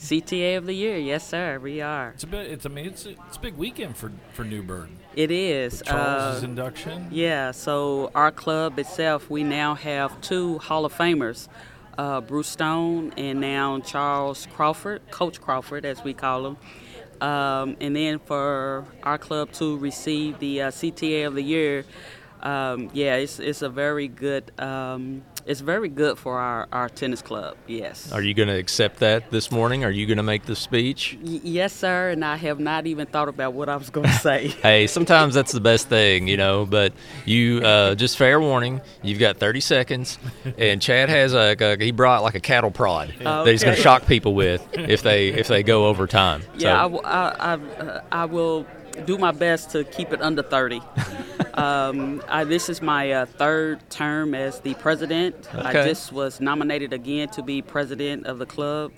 [SPEAKER 7] CTA of the year, yes, sir, we are.
[SPEAKER 2] It's a bit. It's I mean it's a, it's a big weekend for for Newburg.
[SPEAKER 7] It is.
[SPEAKER 2] Charles's
[SPEAKER 7] uh,
[SPEAKER 2] induction.
[SPEAKER 7] yeah, so our club itself, we now have two Hall of Famers, uh, Bruce Stone and now Charles Crawford, Coach Crawford, as we call him. Um, and then for our club to receive the uh, CTA of the year, um, yeah, it's, it's a very good. Um, it's very good for our, our tennis club. Yes.
[SPEAKER 1] Are you going to accept that this morning? Are you going to make the speech?
[SPEAKER 7] Y- yes, sir. And I have not even thought about what I was going to say.
[SPEAKER 1] Hey, sometimes that's the best thing, you know. But you uh, just fair warning. You've got 30 seconds, and Chad has a, a he brought like a cattle prod that he's going to shock people with if they if they go over time.
[SPEAKER 7] Yeah, I,
[SPEAKER 1] So-
[SPEAKER 7] will- I, I, uh, I will do my best to keep it under 30. um, I, this is my uh, third term as the president. I just was nominated again to be president of the club.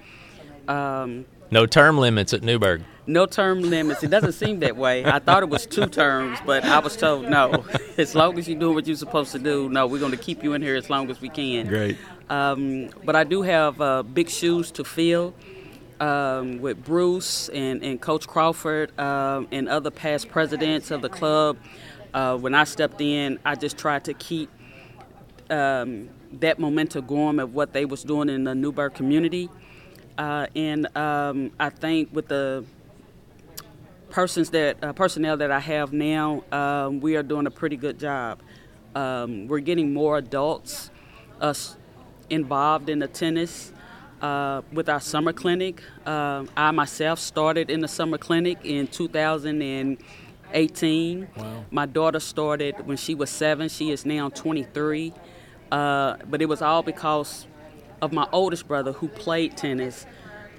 [SPEAKER 7] Um,
[SPEAKER 1] no term limits at Newburg.
[SPEAKER 7] no term limits. It doesn't seem that way. I thought it was two terms, but I was told no. As long as you do what you're supposed to do, no, we're going to keep you in here as long as we can.
[SPEAKER 1] Great.
[SPEAKER 7] Um, but I do have uh, big shoes to fill um, with Bruce and, and Coach Crawford um, and other past presidents of the club. Uh, when I stepped in, I just tried to keep um, that momentum going of what they was doing in the Newburg community. Uh, and um, I think with the persons that uh, personnel that I have now, um, we are doing a pretty good job. Um, we're getting more adults us involved in the tennis uh, with our summer clinic. Um I myself started in the summer clinic in 2018.
[SPEAKER 2] Wow.
[SPEAKER 7] My daughter started when she was seven. She is now 23. Uh, but it was all because of my oldest brother who played tennis.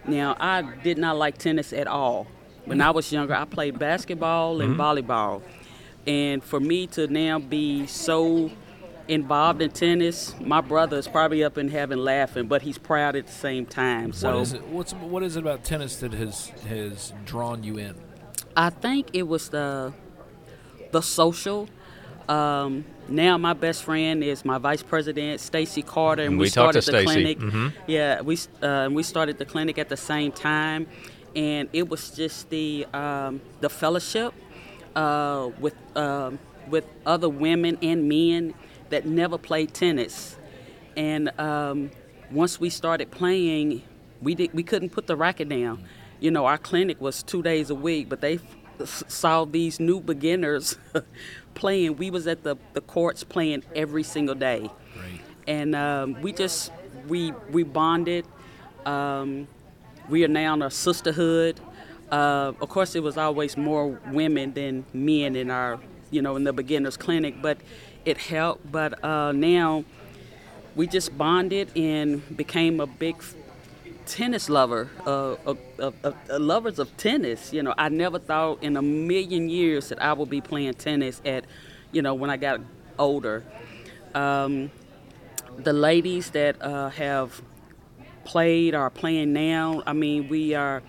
[SPEAKER 7] Now, I did not like tennis at all. When I was younger, I played basketball and volleyball. And for me to now be so involved in tennis, my brother is probably up in heaven laughing, but he's proud at the same time. So
[SPEAKER 2] what is it? What's what is it about tennis that has has drawn you in?
[SPEAKER 7] I think it was the the social. Um, now my best friend is my vice president, Stacey Carter, and
[SPEAKER 1] And
[SPEAKER 7] we,
[SPEAKER 1] we talked to
[SPEAKER 7] started the
[SPEAKER 1] Stacey.
[SPEAKER 7] clinic.
[SPEAKER 1] Mhm.
[SPEAKER 7] Yeah, we uh, we started the clinic at the same time, and it was just the um, the fellowship uh, with um, with other women and men that never played tennis, and um, once we started playing, we did we couldn't put the racket down. You know, our clinic was two days a week, but they f- saw these new beginners playing. We was at the, the courts playing every single day,
[SPEAKER 2] Great.
[SPEAKER 7] and um, we just we we bonded. Um, we are now in a sisterhood. Uh, of course, it was always more women than men in our, you know, in the beginners clinic, but it helped. But uh, now we just bonded and became a big tennis lover, uh, uh, lovers of tennis. You know, I never thought in a million years that I would be playing tennis at, you know, when I got older. Um, the ladies that uh, have played or are playing now. I mean, we are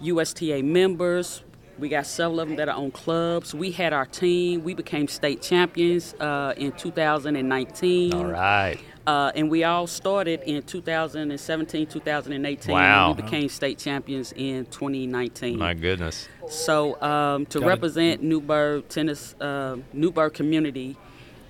[SPEAKER 7] USTA members. We got several of them that are on clubs. We had our team. We became state champions uh, in 2019.
[SPEAKER 1] All right.
[SPEAKER 7] Uh, and we all started in 2017, 2018.
[SPEAKER 1] Wow.
[SPEAKER 7] And we became state champions in 2019.
[SPEAKER 1] My goodness.
[SPEAKER 7] So um, to
[SPEAKER 2] Got it.
[SPEAKER 7] represent Newburg tennis, uh, Newburg community,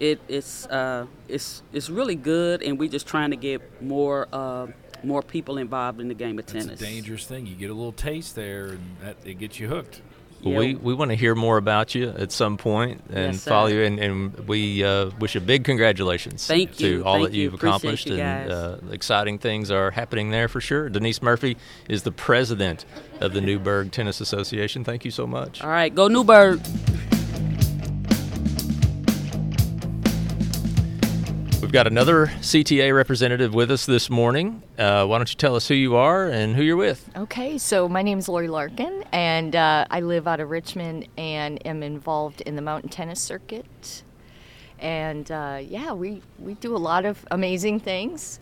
[SPEAKER 7] it, it's uh, it's it's really good, and we're just trying to get more uh, more people involved in the game of
[SPEAKER 2] It's
[SPEAKER 7] tennis.
[SPEAKER 2] a dangerous thing. You get a little taste there, and that, it gets you hooked.
[SPEAKER 1] Well, we, we want to hear more about you at some point and
[SPEAKER 7] Yes,
[SPEAKER 1] follow you. And, and we uh, wish a big congratulations
[SPEAKER 7] Thank
[SPEAKER 1] to
[SPEAKER 7] you.
[SPEAKER 1] all
[SPEAKER 7] Thank
[SPEAKER 1] that
[SPEAKER 7] you.
[SPEAKER 1] you've
[SPEAKER 7] Appreciate
[SPEAKER 1] accomplished.
[SPEAKER 7] you
[SPEAKER 1] and uh, exciting things are happening there for sure. Denise Murphy is the president of the Newburg Tennis Association. Thank you so much.
[SPEAKER 7] All right, go Newburg.
[SPEAKER 1] We've got another CTA representative with us this morning. Uh, why don't you tell us who you are and who you're with?
[SPEAKER 8] Okay, so my name is Lori Larkin, and uh, I live out of Richmond and am involved in the mountain tennis circuit. And uh, yeah, we, we do a lot of amazing things.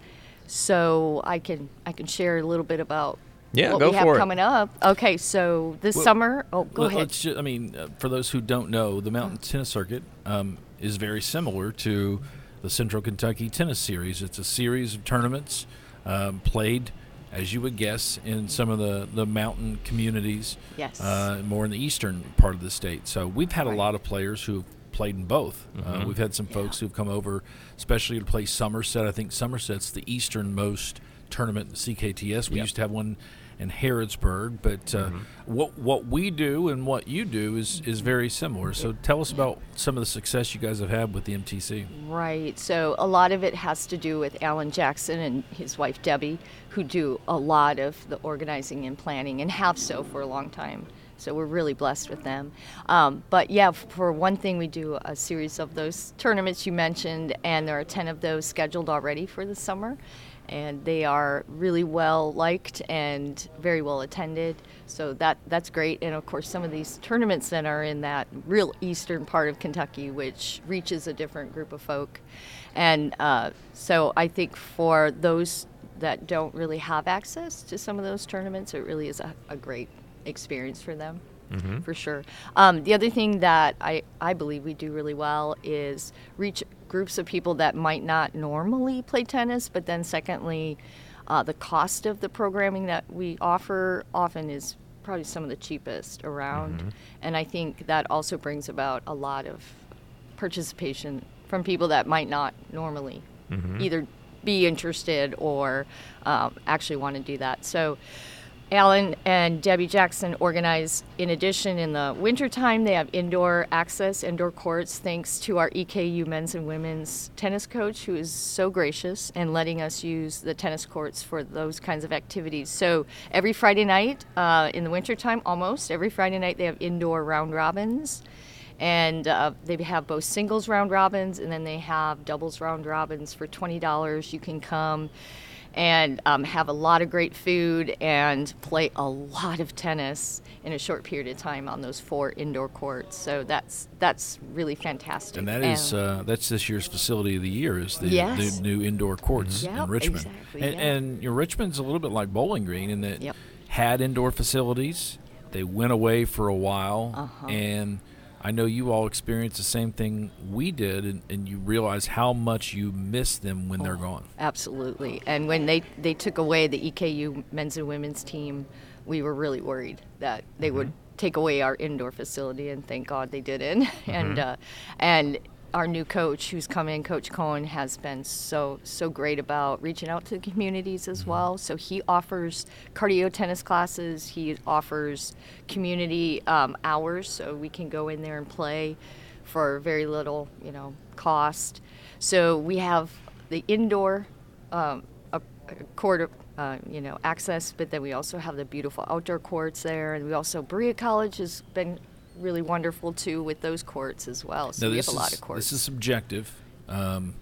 [SPEAKER 8] So I can I can share a little bit about
[SPEAKER 1] Yeah,
[SPEAKER 8] what
[SPEAKER 1] go
[SPEAKER 8] we have
[SPEAKER 1] for it.
[SPEAKER 8] coming up. Okay, so this
[SPEAKER 2] Well,
[SPEAKER 8] summer. Oh, go
[SPEAKER 2] Well,
[SPEAKER 8] ahead.
[SPEAKER 2] Let's ju- I mean, uh, for those who don't know, the mountain tennis circuit um, is very similar to the Central Kentucky Tennis Series. It's a series of tournaments um, played, as you would guess, in some of the, the mountain communities,
[SPEAKER 8] Yes.
[SPEAKER 2] uh, more in the eastern part of the state. So we've had a lot of players who have played in both. Uh, we've had some folks who've come over, especially to play Somerset. I think Somerset's the easternmost tournament in CKTS. We
[SPEAKER 1] Yep.
[SPEAKER 2] used to have one in Harrodsburg, but uh, what what we do and what you do is is very similar. So tell us about some of the success you guys have had with the MTC.
[SPEAKER 8] Right. So a lot of it has to do with Alan Jackson and his wife Debbie, who do a lot of the organizing and planning and have so for a long time. So we're really blessed with them. Um, but yeah, for one thing, we do a series of those tournaments you mentioned, and there are 10 of those scheduled already for the summer. And they are really well liked and very well attended. So that that's great. And of course, some of these tournaments then are in that real eastern part of Kentucky, which reaches a different group of folk. And uh, so I think for those that don't really have access to some of those tournaments, it really is a, a great experience for them. For sure. Um, the other thing that I, I believe we do really well is reach groups of people that might not normally play tennis, but then, secondly, uh, the cost of the programming that we offer often is probably some of the cheapest around. And I think that also brings about a lot of participation from people that might not normally either be interested or um, actually want to do that. So, Alan and Debbie Jackson organize, in addition, in the wintertime, they have indoor access, indoor courts, thanks to our EKU men's and women's tennis coach, who is so gracious and letting us use the tennis courts for those kinds of activities. So every Friday night, uh, in the wintertime, almost every Friday night, they have indoor round robins. And uh, they have both singles round robins and then they have doubles round robins for $20 you can come and um, have a lot of great food and play a lot of tennis in a short period of time on those four indoor courts so that's that's really fantastic
[SPEAKER 2] And that is uh, that's this year's facility of the year is the,
[SPEAKER 8] Yes.
[SPEAKER 2] the new indoor courts in
[SPEAKER 8] Yep,
[SPEAKER 2] Richmond.
[SPEAKER 8] exactly,
[SPEAKER 2] and,
[SPEAKER 8] yeah.
[SPEAKER 2] and you know, Richmond's a little bit like Bowling Green in that
[SPEAKER 8] Yep.
[SPEAKER 2] had indoor facilities. They went away for a while,
[SPEAKER 8] Uh-huh.
[SPEAKER 2] and I know you all experienced the same thing we did, and, and you realize how much you miss them when
[SPEAKER 8] Oh.
[SPEAKER 2] they're gone.
[SPEAKER 8] Absolutely. And when they, they took away the EKU men's and women's team, we were really worried that they would take away our indoor facility, and thank God they didn't. and uh, and our new coach, who's come in, Coach Cohen, has been so so great about reaching out to the communities as well. So he offers cardio tennis classes. He offers community um, hours, so we can go in there and play for very little, you know, cost. So we have the indoor um, a, a court, uh, you know, access, but then we also have the beautiful outdoor courts there, and we also Berea College has been really wonderful too with those courts as well. So
[SPEAKER 2] Now,
[SPEAKER 8] we have a lot
[SPEAKER 2] is-
[SPEAKER 8] of courts.
[SPEAKER 2] This is subjective. Um,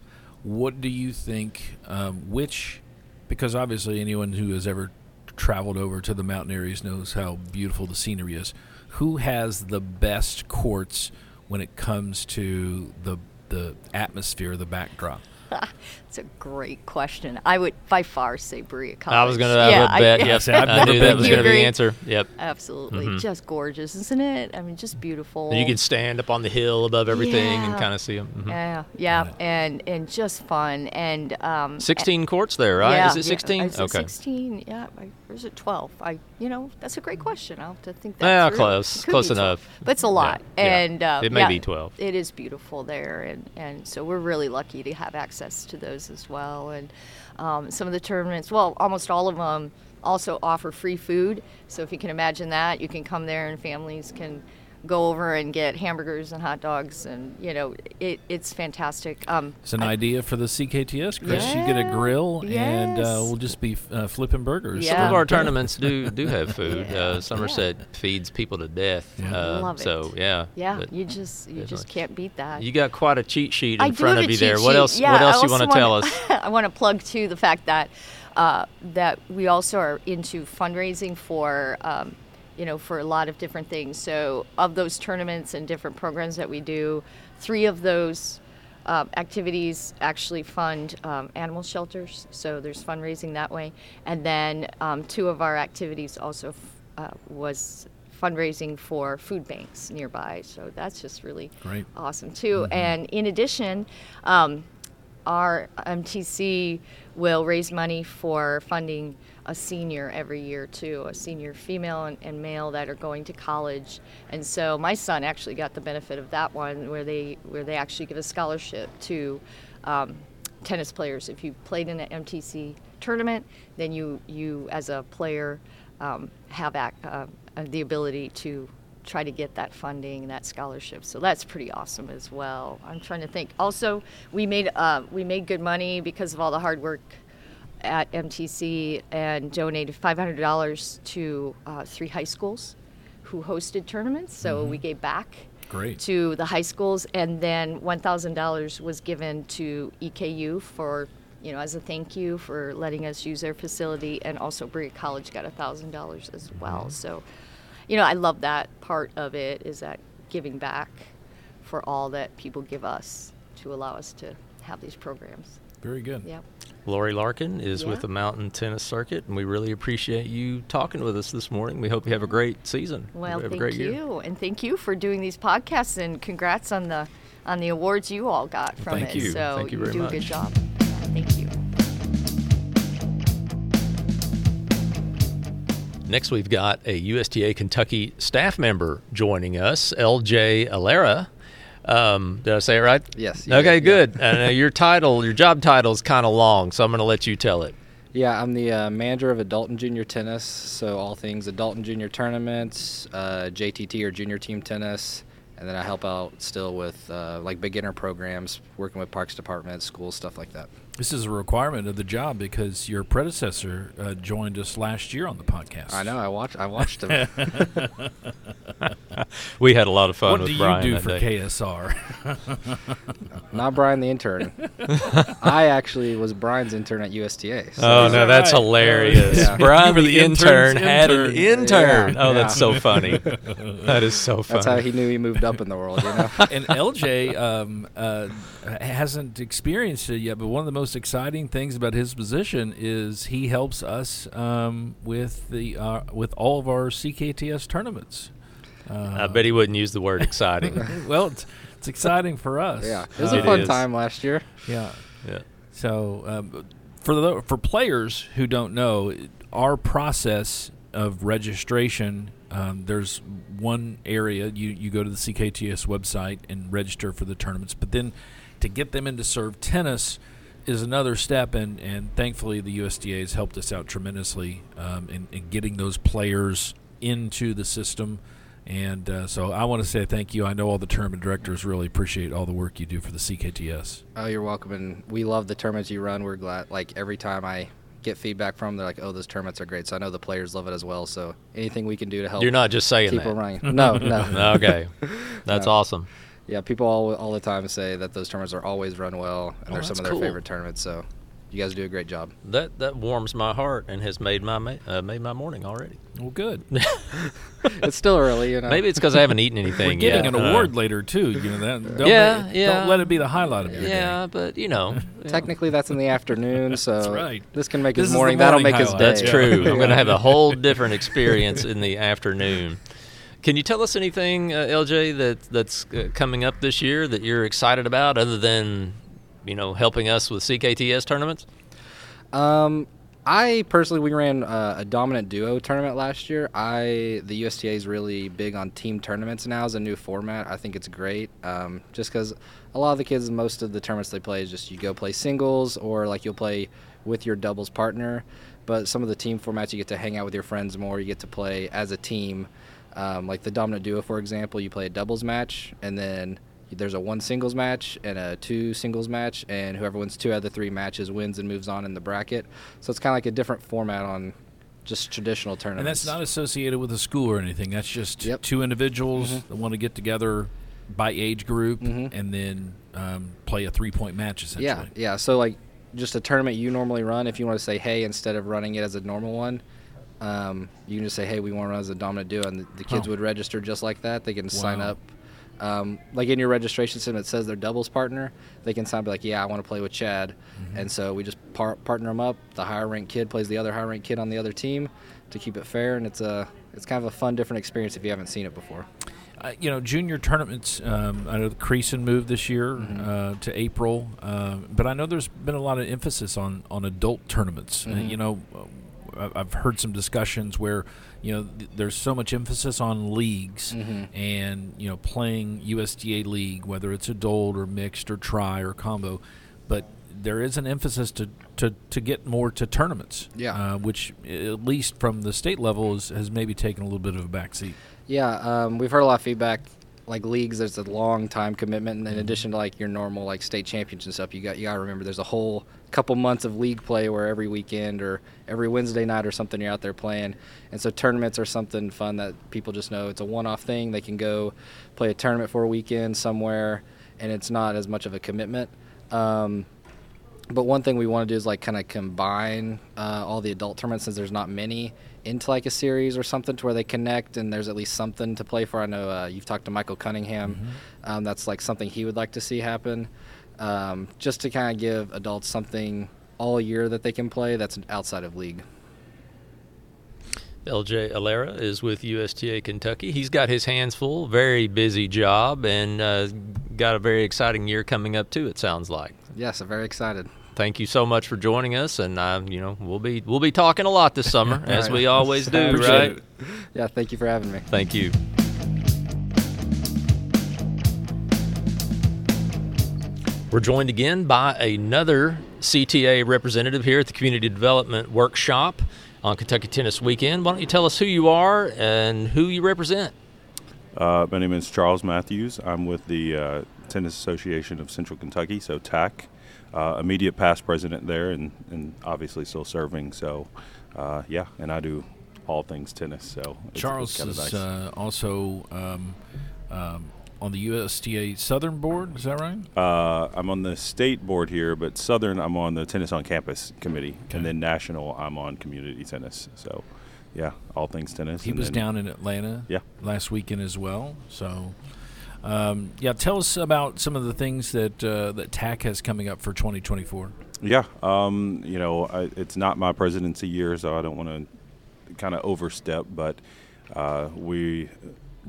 [SPEAKER 2] what do you think? Um, which, because obviously anyone who has ever traveled over to the mountain areas knows how beautiful the scenery is. Who has the best courts when it comes to the the atmosphere, the backdrop?
[SPEAKER 8] It's a great question. I would by far say Berea College.
[SPEAKER 1] I was going to
[SPEAKER 8] yeah,
[SPEAKER 1] I bet.
[SPEAKER 8] I,
[SPEAKER 1] Yep.
[SPEAKER 2] I've
[SPEAKER 1] I
[SPEAKER 2] never
[SPEAKER 1] knew that was
[SPEAKER 2] there.
[SPEAKER 1] going to be the answer. Yep.
[SPEAKER 8] Absolutely,
[SPEAKER 1] Mhm.
[SPEAKER 8] just gorgeous, isn't it? I mean, just beautiful.
[SPEAKER 1] And you can stand up on the hill above everything and kind of see them.
[SPEAKER 8] Yeah, yeah, and and just fun and um,
[SPEAKER 1] 16 courts there, right?
[SPEAKER 8] Yeah,
[SPEAKER 1] Is it
[SPEAKER 8] yeah,
[SPEAKER 1] 16?
[SPEAKER 8] Is it
[SPEAKER 1] okay.
[SPEAKER 8] 16? Yeah, I, or is it 12? I, you know, that's a great question. I'll have to think that
[SPEAKER 1] Yeah,
[SPEAKER 8] through.
[SPEAKER 1] close. Close enough.
[SPEAKER 8] But it's a lot,
[SPEAKER 1] yeah.
[SPEAKER 8] and uh,
[SPEAKER 1] It may
[SPEAKER 8] yeah,
[SPEAKER 1] be 12.
[SPEAKER 8] It is beautiful there, and and so we're really lucky to have access to those as well. And um, some of the tournaments, well, almost all of them also offer free food. So if you can imagine that, you can come there and families can go over and get hamburgers and hot dogs, and you know, it, it's fantastic. Um,
[SPEAKER 2] It's an
[SPEAKER 8] I-
[SPEAKER 2] idea for the CKTS, Chris. You get a
[SPEAKER 8] Yeah,
[SPEAKER 2] grill, and uh, we'll just be uh, flipping burgers.
[SPEAKER 8] Yeah.
[SPEAKER 1] Some of our tournaments do do have food.
[SPEAKER 8] Yeah.
[SPEAKER 1] Uh, Somerset feeds people to death.
[SPEAKER 2] Yeah.
[SPEAKER 1] Uh,
[SPEAKER 8] Love it.
[SPEAKER 1] So yeah.
[SPEAKER 8] Yeah,
[SPEAKER 1] but
[SPEAKER 8] you just you just
[SPEAKER 1] definitely.
[SPEAKER 8] can't beat that.
[SPEAKER 1] You got quite a cheat sheet in
[SPEAKER 8] I
[SPEAKER 1] front of you there.
[SPEAKER 8] cheat
[SPEAKER 1] What else?
[SPEAKER 8] Yeah,
[SPEAKER 1] what
[SPEAKER 8] I
[SPEAKER 1] else you want to tell us?
[SPEAKER 8] I want to plug too the fact that uh, that we also are into fundraising for. Um, you know, for a lot of different things. So, of those tournaments and different programs that we do, three of those um, activities actually fund um, animal shelters. So there's fundraising that way, and then um, two of our activities also f- uh, was fundraising for food banks nearby. So that's just really
[SPEAKER 2] Great.
[SPEAKER 8] awesome too. And in addition, um, our MTC will raise money for funding a senior every year too, a senior female and, and male that are going to college. And so my son actually got the benefit of that one, where they where they actually give a scholarship to um, tennis players. If you played in an MTC tournament, then you you as a player um, have uh, the ability to try to get that funding, that scholarship. So that's pretty awesome as well. I'm trying to think. Also, we made uh, we made good money because of all the hard work at MTC and donated $500 to uh, three high schools who hosted tournaments. So we gave back
[SPEAKER 2] Great.
[SPEAKER 8] to the high schools, and then $1,000 was given to EKU for, you know, as a thank you for letting us use their facility, and also Berea College got $1,000 as well. So, you know, I love that part of it is that giving back for all that people give us to allow us to have these programs.
[SPEAKER 2] Very good.
[SPEAKER 8] Yep.
[SPEAKER 1] Lori Larkin is
[SPEAKER 8] Yeah.
[SPEAKER 1] with the Mountain Tennis Circuit, and we really appreciate you talking with us this morning. We hope you have a great season.
[SPEAKER 8] Well,
[SPEAKER 1] have a
[SPEAKER 8] thank
[SPEAKER 1] great
[SPEAKER 8] you,
[SPEAKER 1] year.
[SPEAKER 8] and thank you for doing these podcasts, and congrats on the on the awards you all got from
[SPEAKER 1] Thank
[SPEAKER 8] it.
[SPEAKER 1] you.
[SPEAKER 8] So
[SPEAKER 1] Thank you very
[SPEAKER 8] do a
[SPEAKER 1] much.
[SPEAKER 8] good job. Thank you.
[SPEAKER 1] Next, we've got a USTA Kentucky staff member joining us, LJ Alera. Um, did I say it right?
[SPEAKER 9] Yes,
[SPEAKER 1] Okay,
[SPEAKER 9] did,
[SPEAKER 1] good. uh, your title, your job title is kind of long, so I'm going to let you tell it.
[SPEAKER 9] Yeah, I'm the uh, manager of adult and junior tennis, so all things adult and junior tournaments, uh, JTT or junior team tennis, and then I help out still with uh, like beginner programs, working with parks department, schools, stuff like that.
[SPEAKER 2] This is a requirement of the job because your predecessor uh, joined us last year on the podcast.
[SPEAKER 9] I know. I watched. I watched them.
[SPEAKER 1] We had a lot of fun
[SPEAKER 2] What
[SPEAKER 1] with
[SPEAKER 2] do you do for
[SPEAKER 1] day.
[SPEAKER 2] KSR?
[SPEAKER 9] Not Brian the intern. I actually was Brian's intern at USTA. So
[SPEAKER 1] Oh no, that's
[SPEAKER 2] right?
[SPEAKER 1] hilarious!
[SPEAKER 9] Yeah.
[SPEAKER 1] Brian
[SPEAKER 2] You
[SPEAKER 1] the,
[SPEAKER 2] the
[SPEAKER 1] intern,
[SPEAKER 2] intern's
[SPEAKER 1] had an
[SPEAKER 2] intern.
[SPEAKER 1] intern.
[SPEAKER 9] Yeah,
[SPEAKER 1] Oh, that's so funny. that is so funny.
[SPEAKER 9] that's how he knew he moved up in the world. You know.
[SPEAKER 2] and LJ um, uh, hasn't experienced it yet, but one of the most exciting things about his position is he helps us um, with the uh, with all of our CKTS tournaments.
[SPEAKER 1] I bet he wouldn't use the word exciting.
[SPEAKER 2] Well, it's, it's exciting for us.
[SPEAKER 9] yeah, it was
[SPEAKER 2] Uh,
[SPEAKER 9] a fun time last year.
[SPEAKER 2] Yeah.
[SPEAKER 1] yeah.
[SPEAKER 2] So um, for the for players who don't know, our process of registration, um, there's one area you you go to the CKTS website and register for the tournaments, but then to get them into serve tennis is another step, and and thankfully the USTA has helped us out tremendously um, in, in getting those players into the system. And uh, so I want to say thank you. I know all the tournament directors really appreciate all the work you do for the CKTS.
[SPEAKER 9] Oh, you're welcome, and we love the tournaments you run. We're glad. Like every time I get feedback from, them, they're like, "Oh, those tournaments are great." So I know the players love it as well. So anything we can do to help
[SPEAKER 1] You're not just saying
[SPEAKER 9] keep
[SPEAKER 1] that.
[SPEAKER 9] them running. No, no.
[SPEAKER 1] okay, that's
[SPEAKER 9] No.
[SPEAKER 1] awesome.
[SPEAKER 9] Yeah, people all all the time say that those tournaments are always run well, and
[SPEAKER 1] Oh,
[SPEAKER 9] they're some of their
[SPEAKER 1] cool.
[SPEAKER 9] favorite tournaments. So you guys do a great job.
[SPEAKER 1] That that warms my heart and has made my uh, made my morning already.
[SPEAKER 2] Well, good.
[SPEAKER 9] It's still early, you know.
[SPEAKER 1] Maybe it's because I haven't eaten anything
[SPEAKER 2] We're getting
[SPEAKER 1] yet.
[SPEAKER 2] an
[SPEAKER 1] uh,
[SPEAKER 2] award later too. You know that. Don't
[SPEAKER 1] Yeah,
[SPEAKER 2] let,
[SPEAKER 1] yeah.
[SPEAKER 2] Don't let it be the highlight of your day.
[SPEAKER 1] Yeah, but you know,
[SPEAKER 9] Technically, that's in the afternoon, so
[SPEAKER 2] That's right.
[SPEAKER 9] this can make
[SPEAKER 2] This
[SPEAKER 9] his
[SPEAKER 2] is the
[SPEAKER 9] morning. That'll
[SPEAKER 2] morning
[SPEAKER 9] make his day.
[SPEAKER 2] highlight.
[SPEAKER 1] That's
[SPEAKER 2] Yeah.
[SPEAKER 1] true. I'm going to have a whole different experience in the afternoon. Can you tell us anything, uh, LJ, that that's uh, coming up this year that you're excited about, other than you know helping us with CKTS tournaments?
[SPEAKER 9] Um, I personally, we ran uh, a dominant duo tournament last year. I the USTA is really big on team tournaments now as a new format. I think it's great. Um, just because a lot of the kids, most of the tournaments they play is just you go play singles or like you'll play with your doubles partner. But some of the team formats, you get to hang out with your friends more. You get to play as a team. Um, like the dominant duo, for example, you play a doubles match, and then there's a one singles match and a two singles match, and whoever wins two out of the three matches wins and moves on in the bracket. So it's kind of like a different format on just traditional tournaments.
[SPEAKER 2] And that's not associated with a school or anything. That's just
[SPEAKER 9] Yep.
[SPEAKER 2] two individuals that want to get together by age group
[SPEAKER 9] Mhm.
[SPEAKER 2] and then um, play a three point match essentially.
[SPEAKER 9] Yeah, yeah. So like just a tournament you normally run, if you want to say hey instead of running it as a normal one, um, you can just say hey we want to run as a dominant duo, and the, the kids
[SPEAKER 2] Oh.
[SPEAKER 9] would register just like that. They can sign up. Um, like in your registration system, it says their doubles partner. They can sign be like, yeah, I want to play with Chad,
[SPEAKER 2] Mm-hmm.
[SPEAKER 9] and so we just par- partner them up. The higher ranked kid plays the other higher ranked kid on the other team to keep it fair, and it's a it's kind of a fun, different experience if you haven't seen it before.
[SPEAKER 2] Uh, you know, junior tournaments. Um, I know the Creason moved this year
[SPEAKER 9] Mm-hmm.
[SPEAKER 2] uh, to April, uh, but I know there's been a lot of emphasis on on adult tournaments. Uh,
[SPEAKER 9] Mhm.
[SPEAKER 2] you know, I've heard some discussions where you know th- there's so much emphasis on leagues
[SPEAKER 9] Mhm.
[SPEAKER 2] and you know playing USTA league, whether it's adult or mixed or try or combo, but there is an emphasis to, to, to get more to tournaments.
[SPEAKER 9] Yeah.
[SPEAKER 2] uh, which at least from the state level is, has maybe taken a little bit of a backseat.
[SPEAKER 9] Yeah, um, we've heard a lot of feedback. Like leagues, there's a long time commitment, and in addition to like your normal like state champions and stuff, you got you got to remember there's a whole couple months of league play where every weekend or every Wednesday night or something you're out there playing, and so tournaments are something fun that people just know it's a one-off thing. They can go play a tournament for a weekend somewhere, and it's not as much of a commitment. Um, but one thing we want to do is like kind of combine uh, all the adult tournaments since there's not many into like a series or something to where they connect and there's at least something to play for. I know uh, you've talked to Michael Cunningham. Um, that's like something he would like to see happen, um, just to kind of give adults something all year that they can play that's outside of league.
[SPEAKER 1] LJ Alera is with USTA Kentucky. He's got his hands full, very busy job, and uh, got a very exciting year coming up too. It sounds like.
[SPEAKER 9] Yes, I'm very excited.
[SPEAKER 1] Thank you so much for joining us, and uh, you know we'll be we'll be talking a lot this summer as
[SPEAKER 9] right.
[SPEAKER 1] we always do,
[SPEAKER 9] Appreciate
[SPEAKER 1] right?
[SPEAKER 9] it. Yeah, thank you for having me.
[SPEAKER 1] Thank you. We're joined again by another CTA representative here at the Community Development Workshop on Kentucky Tennis Weekend. Why don't you tell us who you are and who you represent?
[SPEAKER 10] Uh, my name is Charles Matthews. I'm with the uh, Tennis Association of Central Kentucky, so TAC. Uh, immediate past president there, and, and obviously still serving. So, uh, yeah, and I do all things tennis. So it's,
[SPEAKER 2] Charles
[SPEAKER 10] it's kinda
[SPEAKER 2] is
[SPEAKER 10] nice.
[SPEAKER 2] uh, also um, um, on the USTA Southern Board. Is that right?
[SPEAKER 10] Uh, I'm on the state board here, but Southern, I'm on the tennis on campus committee,
[SPEAKER 2] Okay.
[SPEAKER 10] and then national, I'm on community tennis. So, yeah, all things tennis.
[SPEAKER 2] He was
[SPEAKER 10] then-
[SPEAKER 2] down in Atlanta
[SPEAKER 10] Yeah.
[SPEAKER 2] last weekend as well. So, um, yeah, tell us about some of the things that uh, that TAC has coming up for 2024.
[SPEAKER 10] Yeah, um, you know, I, it's not my presidency year, so I don't want to kind of overstep. But uh, we,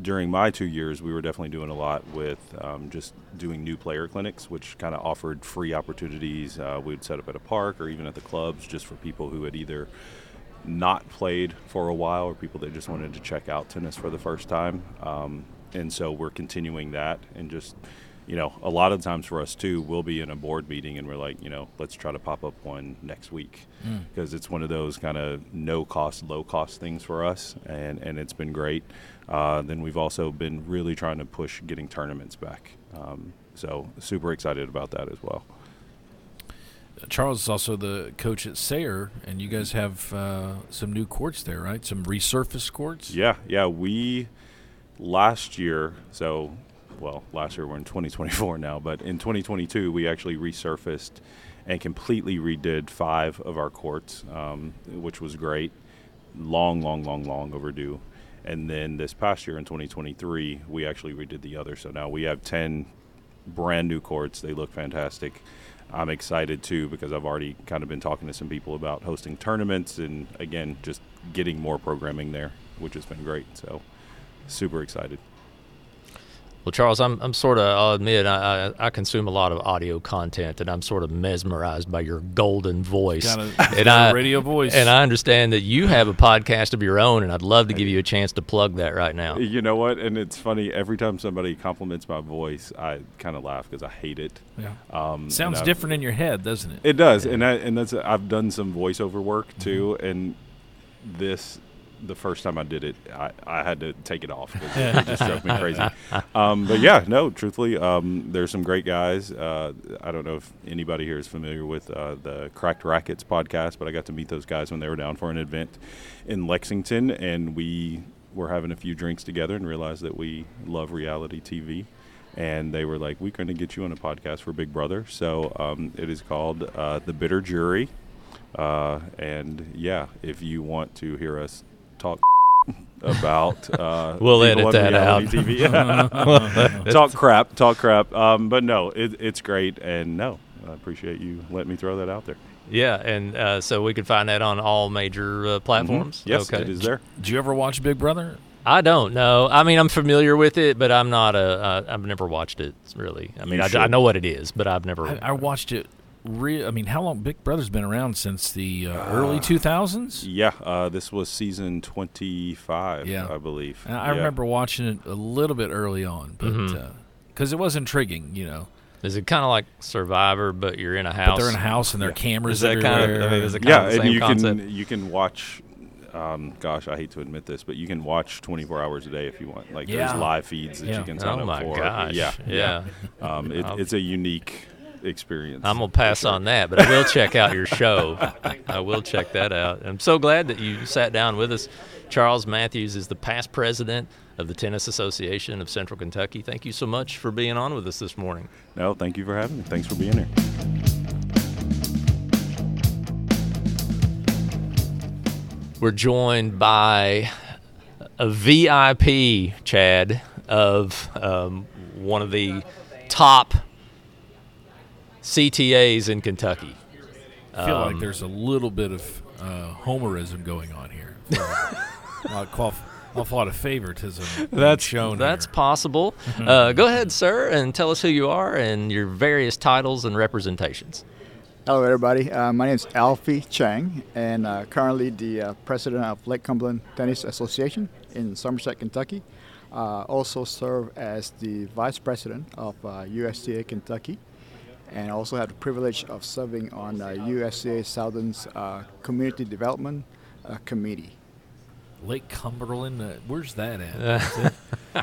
[SPEAKER 10] during my two years, we were definitely doing a lot with um, just doing new player clinics, which kind of offered free opportunities. Uh, we'd set up at a park or even at the clubs, just for people who had either not played for a while or people that just wanted to check out tennis for the first time. Um, and so we're continuing that and just you know a lot of times for us too we'll be in a board meeting and we're like you know let's try to pop up one next week because it's one of those kind of no cost low cost things for us and and it's been great uh, then we've also been really trying to push getting tournaments back um, so super excited about that as well
[SPEAKER 2] Charles is also the coach at Sayre, and you guys have uh, some new courts there, right? Some resurfaced courts.
[SPEAKER 10] Yeah, yeah. We last year, so well, last year we're in 2024 now, but in 2022 we actually resurfaced and completely redid five of our courts, um, which was great. Long, long, long, long overdue. And then this past year in 2023, we actually redid the other. So now we have 10 brand new courts. They look fantastic. I'm excited too because I've already kind of been talking to some people about hosting tournaments and again, just getting more programming there, which has been great. So, super excited.
[SPEAKER 1] Well, Charles, I'm, I'm sort of, I'll admit, I, I, I consume a lot of audio content, and I'm sort of mesmerized by your golden voice.
[SPEAKER 2] Got a,
[SPEAKER 1] and
[SPEAKER 2] got
[SPEAKER 1] I,
[SPEAKER 2] a radio voice.
[SPEAKER 1] And I understand that you have a podcast of your own, and I'd love to give you a chance to plug that right now.
[SPEAKER 10] You know what? And it's funny, every time somebody compliments my voice, I kind of laugh because I hate it.
[SPEAKER 2] Yeah.
[SPEAKER 10] Um,
[SPEAKER 2] Sounds different in your head, doesn't it?
[SPEAKER 10] It does, and I, and that's I've done some voiceover work too, and this the first time I did it, I, I had to take it off because it just drove me crazy. Um, but yeah, no, truthfully, um, there's some great guys. Uh, I don't know if anybody here is familiar with uh, the Cracked Rackets podcast, but I got to meet those guys when they were down for an event in Lexington, and we were having a few drinks together and realized that we love reality TV. And they were like, "We're going to get you on a podcast for Big Brother." So um, it is called uh, The Bitter Jury. Uh, and yeah, if you want to hear us talk about, uh,
[SPEAKER 1] We'll edit that out.
[SPEAKER 10] TV. talk crap, talk crap. Um, but no, it, it's great, and no, I appreciate you letting me throw that out there.
[SPEAKER 1] Yeah, and uh, so we can find that on all major uh, platforms.
[SPEAKER 10] Mhm. Yes,
[SPEAKER 1] okay.
[SPEAKER 10] it is there.
[SPEAKER 2] Did you ever watch Big Brother?
[SPEAKER 1] I don't know. I mean, I'm familiar with it, but I'm not a. Uh, I've never watched it really. I mean, I. I know what it is, but I've never.
[SPEAKER 2] I, I watched it. Re- I mean, how long? Big Brother's been around since the uh, early 2000s.
[SPEAKER 10] Yeah, uh, this was season 25,
[SPEAKER 2] Yeah.
[SPEAKER 10] I believe.
[SPEAKER 2] And I
[SPEAKER 10] Yeah.
[SPEAKER 2] remember watching it a little bit early on, but because it was intriguing, you know.
[SPEAKER 1] Is it kind of like Survivor, but you're in a house?
[SPEAKER 2] But they're in a house and there are cameras
[SPEAKER 1] Is that kind of?
[SPEAKER 2] everywhere.
[SPEAKER 1] I mean, is it kind
[SPEAKER 10] yeah,
[SPEAKER 1] of the
[SPEAKER 10] and
[SPEAKER 1] same
[SPEAKER 10] you
[SPEAKER 1] concept?
[SPEAKER 10] can you can watch. Um, gosh, I hate to admit this, but you can watch 24 hours a day if you want. Like
[SPEAKER 2] Yeah.
[SPEAKER 10] there's live feeds that
[SPEAKER 2] Yeah.
[SPEAKER 10] you can sign
[SPEAKER 1] Oh
[SPEAKER 10] up
[SPEAKER 1] my
[SPEAKER 10] for.
[SPEAKER 1] gosh,
[SPEAKER 10] Yeah,
[SPEAKER 1] yeah.
[SPEAKER 10] Um, it, it's a unique experience.
[SPEAKER 1] I'm gonna pass
[SPEAKER 10] sure.
[SPEAKER 1] on that, but I will check out your show. I will check that out. I'm so glad that you sat down with us. Charles Matthews is the past president of the Tennis Association of Central Kentucky. Thank you so much for being on with us this morning.
[SPEAKER 10] No, thank you for having me. Thanks for being here.
[SPEAKER 1] We're joined by a VIP, Chad, of um, one of the top CTAs in Kentucky.
[SPEAKER 2] I feel like
[SPEAKER 1] Um,
[SPEAKER 2] there's a little bit of uh, homerism going on here. uh, qual- awful lot of favoritism.
[SPEAKER 1] That's
[SPEAKER 2] shown.
[SPEAKER 1] That's
[SPEAKER 2] here.
[SPEAKER 1] possible. uh, go ahead, sir, and tell us who you are and your various titles and representations.
[SPEAKER 11] Hello, everybody. Uh, my name is Alfie Chang, and uh, currently the uh, president of Lake Cumberland Tennis Association in Somerset, Kentucky. Uh, also serve as the vice president of uh, USTA Kentucky, and also have the privilege of serving on uh, USTA Southern's uh, Community Development uh, Committee.
[SPEAKER 2] Lake Cumberland. Uh, where's that at? Is, it,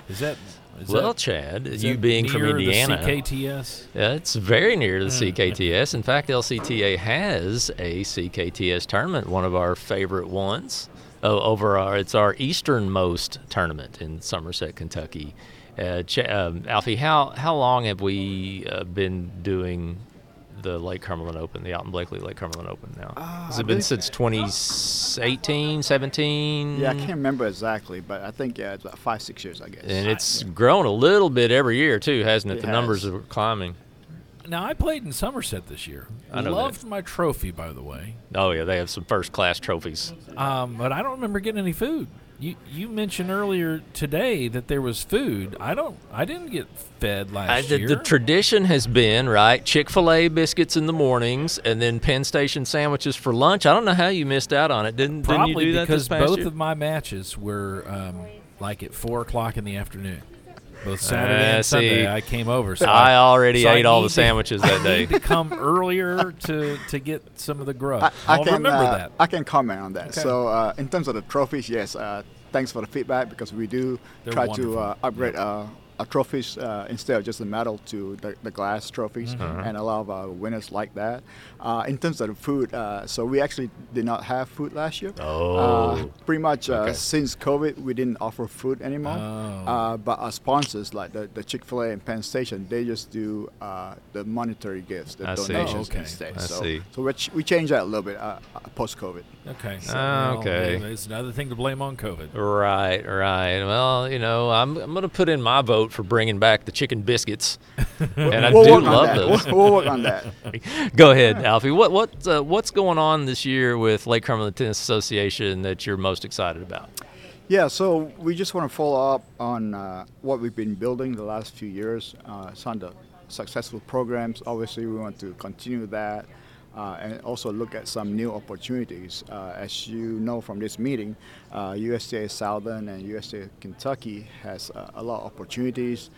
[SPEAKER 2] is that? Is
[SPEAKER 1] well,
[SPEAKER 2] that,
[SPEAKER 1] Chad,
[SPEAKER 2] is
[SPEAKER 1] you
[SPEAKER 2] that
[SPEAKER 1] being from
[SPEAKER 2] near the
[SPEAKER 1] Indiana,
[SPEAKER 2] CKTS.
[SPEAKER 1] Yeah, it's very near to the
[SPEAKER 2] Mm.
[SPEAKER 1] CKTS. In fact, LCTA has a CKTS tournament, one of our favorite ones. Oh, over our, it's our easternmost tournament in Somerset, Kentucky. Uh, Ch- um, Alfie, how how long have we uh, been doing the Lake Cumberland Open, the Alton Blakley Lake Cumberland Open now? Has
[SPEAKER 11] I
[SPEAKER 1] it been since 2018, 17?
[SPEAKER 11] Yeah, I can't remember exactly, but I think yeah, it's about five, six years, I guess.
[SPEAKER 1] And it's grown a little bit every year too, hasn't it?
[SPEAKER 11] It
[SPEAKER 1] the numbers are climbing.
[SPEAKER 2] Now I played in Somerset this year.
[SPEAKER 1] I know that.
[SPEAKER 2] Loved my trophy, by the way.
[SPEAKER 1] Oh yeah, they have some first class trophies.
[SPEAKER 2] Um, but I don't remember getting any food. You you mentioned earlier today that there was food. I don't. I didn't get fed last
[SPEAKER 1] I, the,
[SPEAKER 2] year.
[SPEAKER 1] the tradition has been right Chick Fil A biscuits in the mornings, and then Penn Station sandwiches for lunch. I don't know how you missed out on it. Didn't
[SPEAKER 2] Probably
[SPEAKER 1] didn't you do that
[SPEAKER 2] because
[SPEAKER 1] this past
[SPEAKER 2] both
[SPEAKER 1] year?
[SPEAKER 2] of my matches were um, like at four o'clock in the afternoon. Both Saturday
[SPEAKER 1] Ah,
[SPEAKER 2] and Sunday, I came over. So
[SPEAKER 1] I already
[SPEAKER 2] so I
[SPEAKER 1] ate all
[SPEAKER 2] need
[SPEAKER 1] the
[SPEAKER 2] to-
[SPEAKER 1] sandwiches that
[SPEAKER 2] I
[SPEAKER 1] day.
[SPEAKER 2] need to come earlier to, to get some of the grub.
[SPEAKER 11] I, I
[SPEAKER 2] will
[SPEAKER 11] can
[SPEAKER 2] remember
[SPEAKER 11] uh,
[SPEAKER 2] that.
[SPEAKER 11] I can comment on that.
[SPEAKER 2] Okay.
[SPEAKER 11] So uh, in terms of the trophies, yes, uh, thanks for the feedback because we do
[SPEAKER 2] They're
[SPEAKER 11] try
[SPEAKER 2] wonderful.
[SPEAKER 11] to uh, upgrade uh, uh, trophies uh, instead of just a medal to the, the glass trophies,
[SPEAKER 1] Mhm.
[SPEAKER 11] and a lot of uh, winners like that. Uh, in terms of the food, uh, so we actually did not have food last year.
[SPEAKER 1] Oh.
[SPEAKER 11] Uh, pretty much uh,
[SPEAKER 1] Okay.
[SPEAKER 11] since COVID, we didn't offer food anymore.
[SPEAKER 2] Oh.
[SPEAKER 11] Uh, but our sponsors, like the, the Chick Fil A and Penn Station, they just do uh, the monetary gifts, the
[SPEAKER 1] I see.
[SPEAKER 11] donations
[SPEAKER 2] Oh, okay.
[SPEAKER 11] instead.
[SPEAKER 1] I
[SPEAKER 11] so,
[SPEAKER 1] see.
[SPEAKER 11] so we, ch- we changed that a little bit uh, post COVID.
[SPEAKER 2] Okay. So,
[SPEAKER 1] Ah,
[SPEAKER 2] well,
[SPEAKER 1] okay.
[SPEAKER 2] It's another thing to blame on COVID.
[SPEAKER 1] Right, right. Well, you know, I'm, I'm going to put in my vote for bringing back the chicken biscuits, and I
[SPEAKER 11] we'll
[SPEAKER 1] do love those.
[SPEAKER 11] We'll, we'll work on that.
[SPEAKER 1] Go ahead, Alfie. What what uh, what's going on this year with Lake Cumberland Tennis Association that you're most excited about?
[SPEAKER 11] Yeah, so we just want to follow up on uh, what we've been building the last few years. Uh, some of the successful programs. Obviously, we want to continue that. Uh, and also look at some new opportunities. Uh, as you know from this meeting, uh, USTA Southern and USTA Kentucky has uh, a lot of opportunities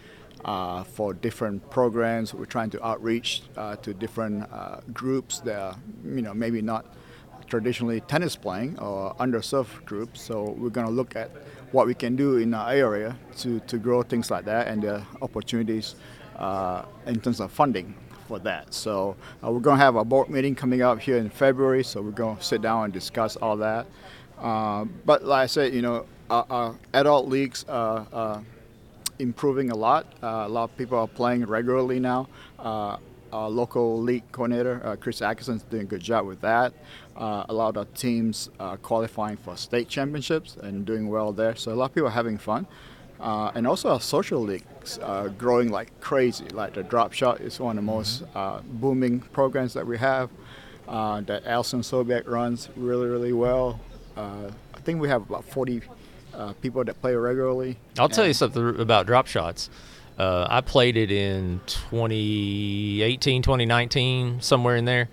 [SPEAKER 11] uh, for different programs. We're trying to outreach uh, to different groups that are, you know, maybe not traditionally tennis playing or underserved groups. So we're going to look at what we can do in our area to, to grow things like that and the opportunities in terms of funding for that. So uh, we're going to have a board meeting coming up here in February. So we're going to sit down and discuss all that. Uh, but like I said, you know, our, our adult leagues are, are improving a lot. Uh, a lot of people are playing regularly now. Uh, our local league coordinator, uh, Chris Atkinson, is doing a good job with that. Uh, a lot of teams qualifying for state championships and doing well there. So a lot of people are having fun. Uh, and also our social leagues are growing like crazy. Like the Drop Shot is one of the most uh, booming programs that we have. Uh, that Alison Sobiek runs really, really well. Uh, I think we have about 40 uh, people that play regularly.
[SPEAKER 1] I'll tell you something about drop shots. Uh, I played it in 2018, 2019, somewhere in there,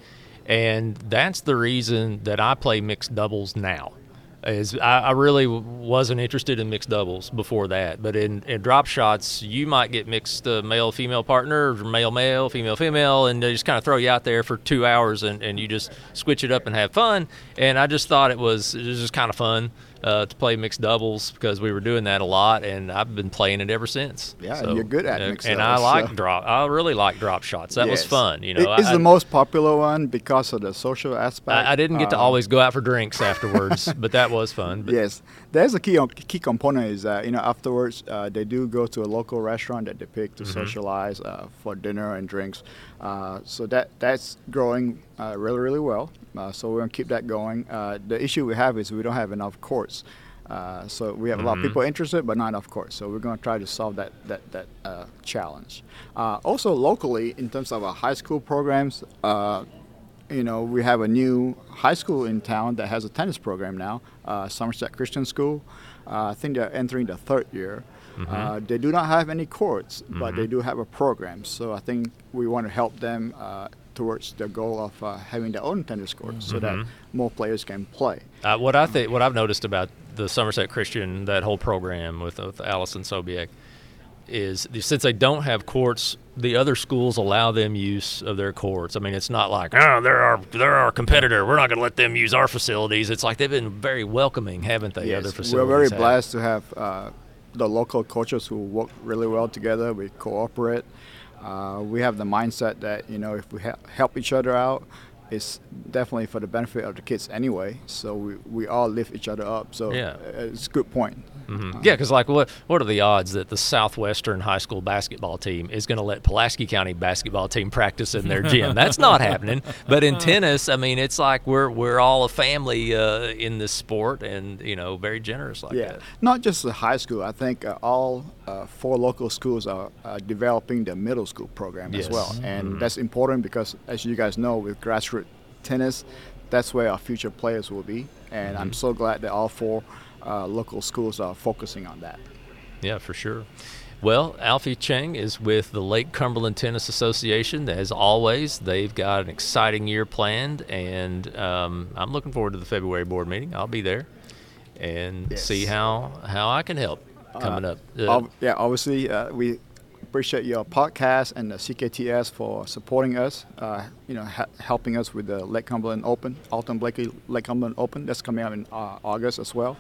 [SPEAKER 1] and that's the reason that I play mixed doubles now. Is I, I really wasn't interested in mixed doubles before that, but in, in drop shots, you might get mixed uh, male female partner, male male, female female, and they just kind of throw you out there for two hours and, and you just switch it up and have fun. And I just thought it was it was just kind of fun uh, to play mixed doubles because we were doing that a lot, and I've been playing it ever since.
[SPEAKER 11] Yeah, and you're good at mixed
[SPEAKER 1] And
[SPEAKER 11] doubles,
[SPEAKER 1] I like
[SPEAKER 11] so-
[SPEAKER 1] drop. I really like drop shots. That was fun. You know,
[SPEAKER 11] It- it's
[SPEAKER 1] I,
[SPEAKER 11] the most popular one because of the social aspect.
[SPEAKER 1] I, I didn't get to
[SPEAKER 11] Um,
[SPEAKER 1] always go out for drinks afterwards, but that was fun. But
[SPEAKER 11] yes, there's a key key component is that you know afterwards uh, they do go to a local restaurant that they pick to
[SPEAKER 1] Mhm.
[SPEAKER 11] socialize uh, for dinner and drinks. Uh, so that that's growing uh, really really well. Uh, so we're gonna keep that going. Uh, the issue we have is we don't have enough courts. Uh, so we have a lot of
[SPEAKER 1] Mhm.
[SPEAKER 11] people interested, but not enough courts. So we're going to try to solve that that that uh, challenge. Uh, also locally, in terms of our high school programs, uh, you know, we have a new high school in town that has a tennis program now, uh, Somerset Christian School. Uh, I think they're entering the third year.
[SPEAKER 1] Mhm.
[SPEAKER 11] Uh, they do not have any courts, but they
[SPEAKER 1] Mhm.
[SPEAKER 11] do have a program. So I think we want to help them uh, towards the goal of uh, having their own tennis courts so that
[SPEAKER 1] Mhm.
[SPEAKER 11] more players can play.
[SPEAKER 1] Uh, what I think, what I've noticed about the Somerset Christian, that whole program with, with Allison Sobiek, is since they don't have courts, the other schools allow them use of their courts. I mean, it's not like, oh, they're our they're our competitor. We're not going to let them use our facilities. It's like they've been very welcoming, haven't they? other facilities.
[SPEAKER 11] we're very
[SPEAKER 1] have.
[SPEAKER 11] blessed to have uh, the local coaches who work really well together. We cooperate. Uh, we have the mindset that you know if we he- help each other out, it's definitely for the benefit of the kids anyway. So we, we all lift each other up. So
[SPEAKER 1] Yeah.
[SPEAKER 11] it's a good point.
[SPEAKER 1] Mhm.
[SPEAKER 11] Uh,
[SPEAKER 1] Yeah, because like, what what are the odds that the Southwestern high school basketball team is going to let Pulaski County basketball team practice in their gym? That's not happening. But in tennis, I mean, it's like we're we're all a family uh, in this sport, and you know, very generous like
[SPEAKER 11] yeah,
[SPEAKER 1] that.
[SPEAKER 11] not just the high school. I think uh, all uh, four local schools are uh, developing the middle school program
[SPEAKER 1] Yes.
[SPEAKER 11] as well, and
[SPEAKER 1] Mhm.
[SPEAKER 11] that's important because, as you guys know, with grassroots tennis, that's where our future players will be. And I'm
[SPEAKER 1] Mhm.
[SPEAKER 11] so glad that all four uh, local schools are focusing on that.
[SPEAKER 1] Yeah, for sure. Well, Alfie Cheng is with the Lake Cumberland Tennis Association. As always, they've got an exciting year planned, and um, I'm looking forward to the February board meeting. I'll be there and
[SPEAKER 11] Yes.
[SPEAKER 1] see how how I can help coming
[SPEAKER 11] Uh,
[SPEAKER 1] up. Uh,
[SPEAKER 11] yeah, obviously, uh, we appreciate your podcast and the CKTS for supporting us. Uh, you know, ha- helping us with the Lake Cumberland Open, Alton Blakley Lake Cumberland Open. That's coming up in uh, August as well.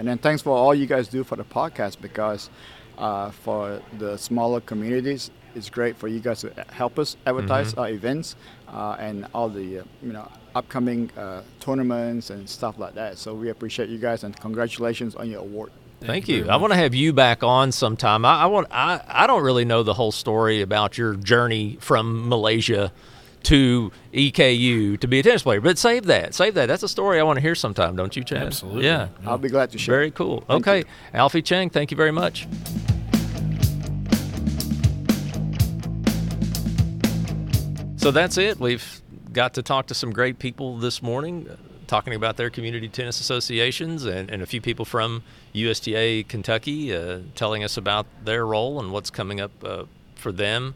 [SPEAKER 11] And then thanks for all you guys do for the podcast because uh, for the smaller communities. It's great for you guys to help us advertise
[SPEAKER 1] Mm-hmm.
[SPEAKER 11] our events uh, and all the uh, you know upcoming uh, tournaments and stuff like that. So we appreciate you guys and congratulations on your award.
[SPEAKER 1] Thank,
[SPEAKER 2] you
[SPEAKER 1] you. I want to have you back on sometime. I, I want. I, I don't really know the whole story about your journey from Malaysia to EKU to be a tennis player, but save that. Save that. That's a story I want to hear sometime. Don't you, Chad?
[SPEAKER 2] Absolutely.
[SPEAKER 1] Yeah.
[SPEAKER 11] I'll be glad to share.
[SPEAKER 1] Very cool.
[SPEAKER 11] Thank
[SPEAKER 1] okay,
[SPEAKER 11] you.
[SPEAKER 1] Alfie Chang. Thank you very much. So that's it. We've got to talk to some great people this morning, uh, talking about their community tennis associations and, and a few people from USTA Kentucky uh, telling us about their role and what's coming up uh, for them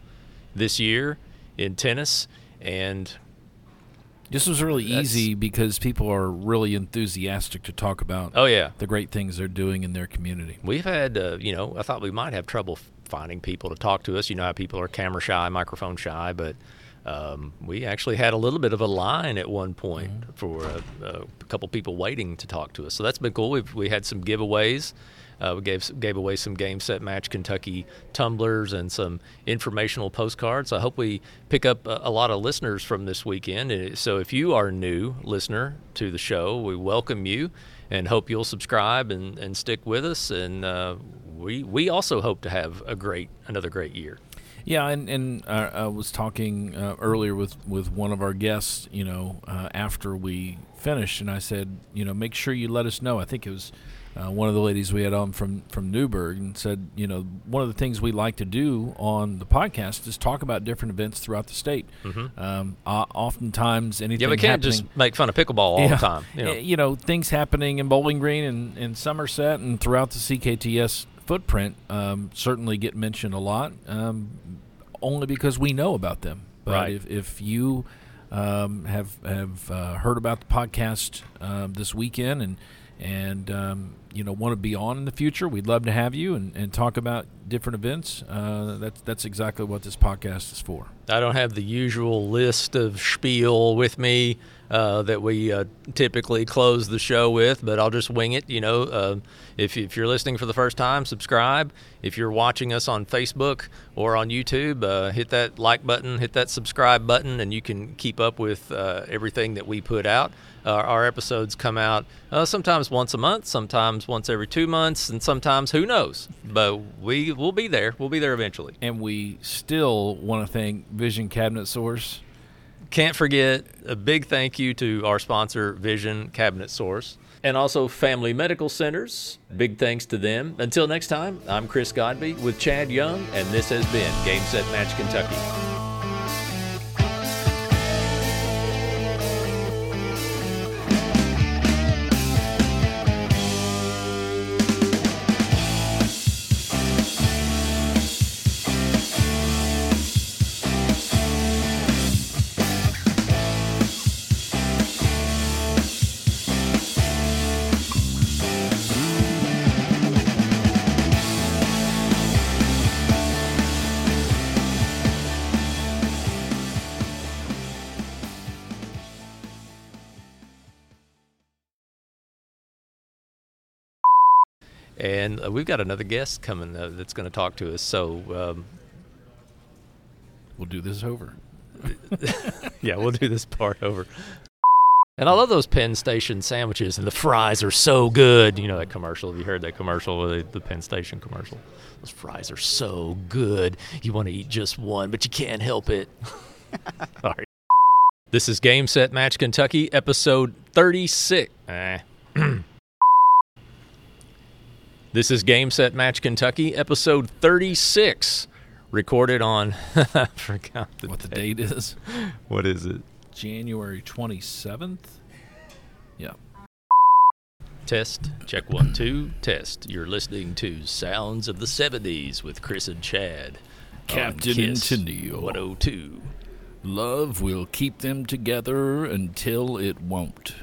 [SPEAKER 1] this year in tennis. And
[SPEAKER 2] This was really easy because people are really enthusiastic to talk about
[SPEAKER 1] oh, yeah.
[SPEAKER 2] the great things they're doing in their community.
[SPEAKER 1] We've had, uh, you know, I thought we might have trouble finding people to talk to us. You know how people are camera shy, microphone shy, but um, we actually had a little bit of a line at one point for a, a couple people waiting to talk to us. So that's been cool. We've, we had some giveaways. Uh, we gave gave away some game set match Kentucky tumblers and some informational postcards. I hope we pick up a, a lot of listeners from this weekend. So if you are a new listener to the show, we welcome you and hope you'll subscribe and, and stick with us. And uh, we we also hope to have a great another great year.
[SPEAKER 2] Yeah, and and uh, I was talking uh, earlier with with one of our guests, you know, uh, after we finished, and I said, you know, make sure you let us know. I think it was uh, one of the ladies we had on from from Newburg, and said, you know, one of the things we like to do on the podcast is talk about different events throughout the state. Um, uh, oftentimes, anything
[SPEAKER 1] Yeah, we can't just make fun of pickleball all
[SPEAKER 2] Yeah.
[SPEAKER 1] the time. You know.
[SPEAKER 2] You know, things happening in Bowling Green and, and Somerset and throughout the CKTS footprint um, certainly get mentioned a lot, um, only because we know about them. But
[SPEAKER 1] Right.
[SPEAKER 2] if, if you um, have have uh, heard about the podcast um, this weekend and and um, you know want to be on in the future, we'd love to have you and, and talk about different events. Uh, that's that's exactly what this podcast is for.
[SPEAKER 1] I don't have the usual list of spiel with me uh, that we uh, typically close the show with, but I'll just wing it. You know, uh, if, if you're listening for the first time, subscribe. If you're watching us on Facebook or on YouTube, uh, hit that like button, hit that subscribe button, and you can keep up with uh, everything that we put out. Uh, our episodes come out uh, sometimes once a month, sometimes once every two months, and sometimes who knows. But we will be there. We'll be there eventually.
[SPEAKER 2] And we still want to thank Vision Cabinet Source.
[SPEAKER 1] Can't forget a big thank you to our sponsor, Vision Cabinet Source, and also Family Medical Centers. Big thanks to them. Until next time, I'm Chris Godby with Chad Young, and this has been Game Set Match Kentucky. And uh, we've got another guest coming uh, that's going to talk to us. So, um,
[SPEAKER 2] We'll do this over.
[SPEAKER 1] yeah, we'll do this part over. And I love those Penn Station sandwiches, and the fries are so good. You know that commercial? Have you heard that commercial, the, the Penn Station commercial? Those fries are so good. You want to eat just one, but you can't help it. All right. This is Game Set Match Kentucky, episode 36. Eh. this is Game Set Match Kentucky, episode 36. Recorded on, I forgot the
[SPEAKER 2] What the
[SPEAKER 1] date.
[SPEAKER 2] date is?
[SPEAKER 1] What is it?
[SPEAKER 2] January 27th. Yeah.
[SPEAKER 1] Test. Check one, two. Test. You're listening to Sounds of the 70s with Chris and Chad.
[SPEAKER 2] Captain Tennille.
[SPEAKER 1] 102.
[SPEAKER 2] Love will keep them together until it won't.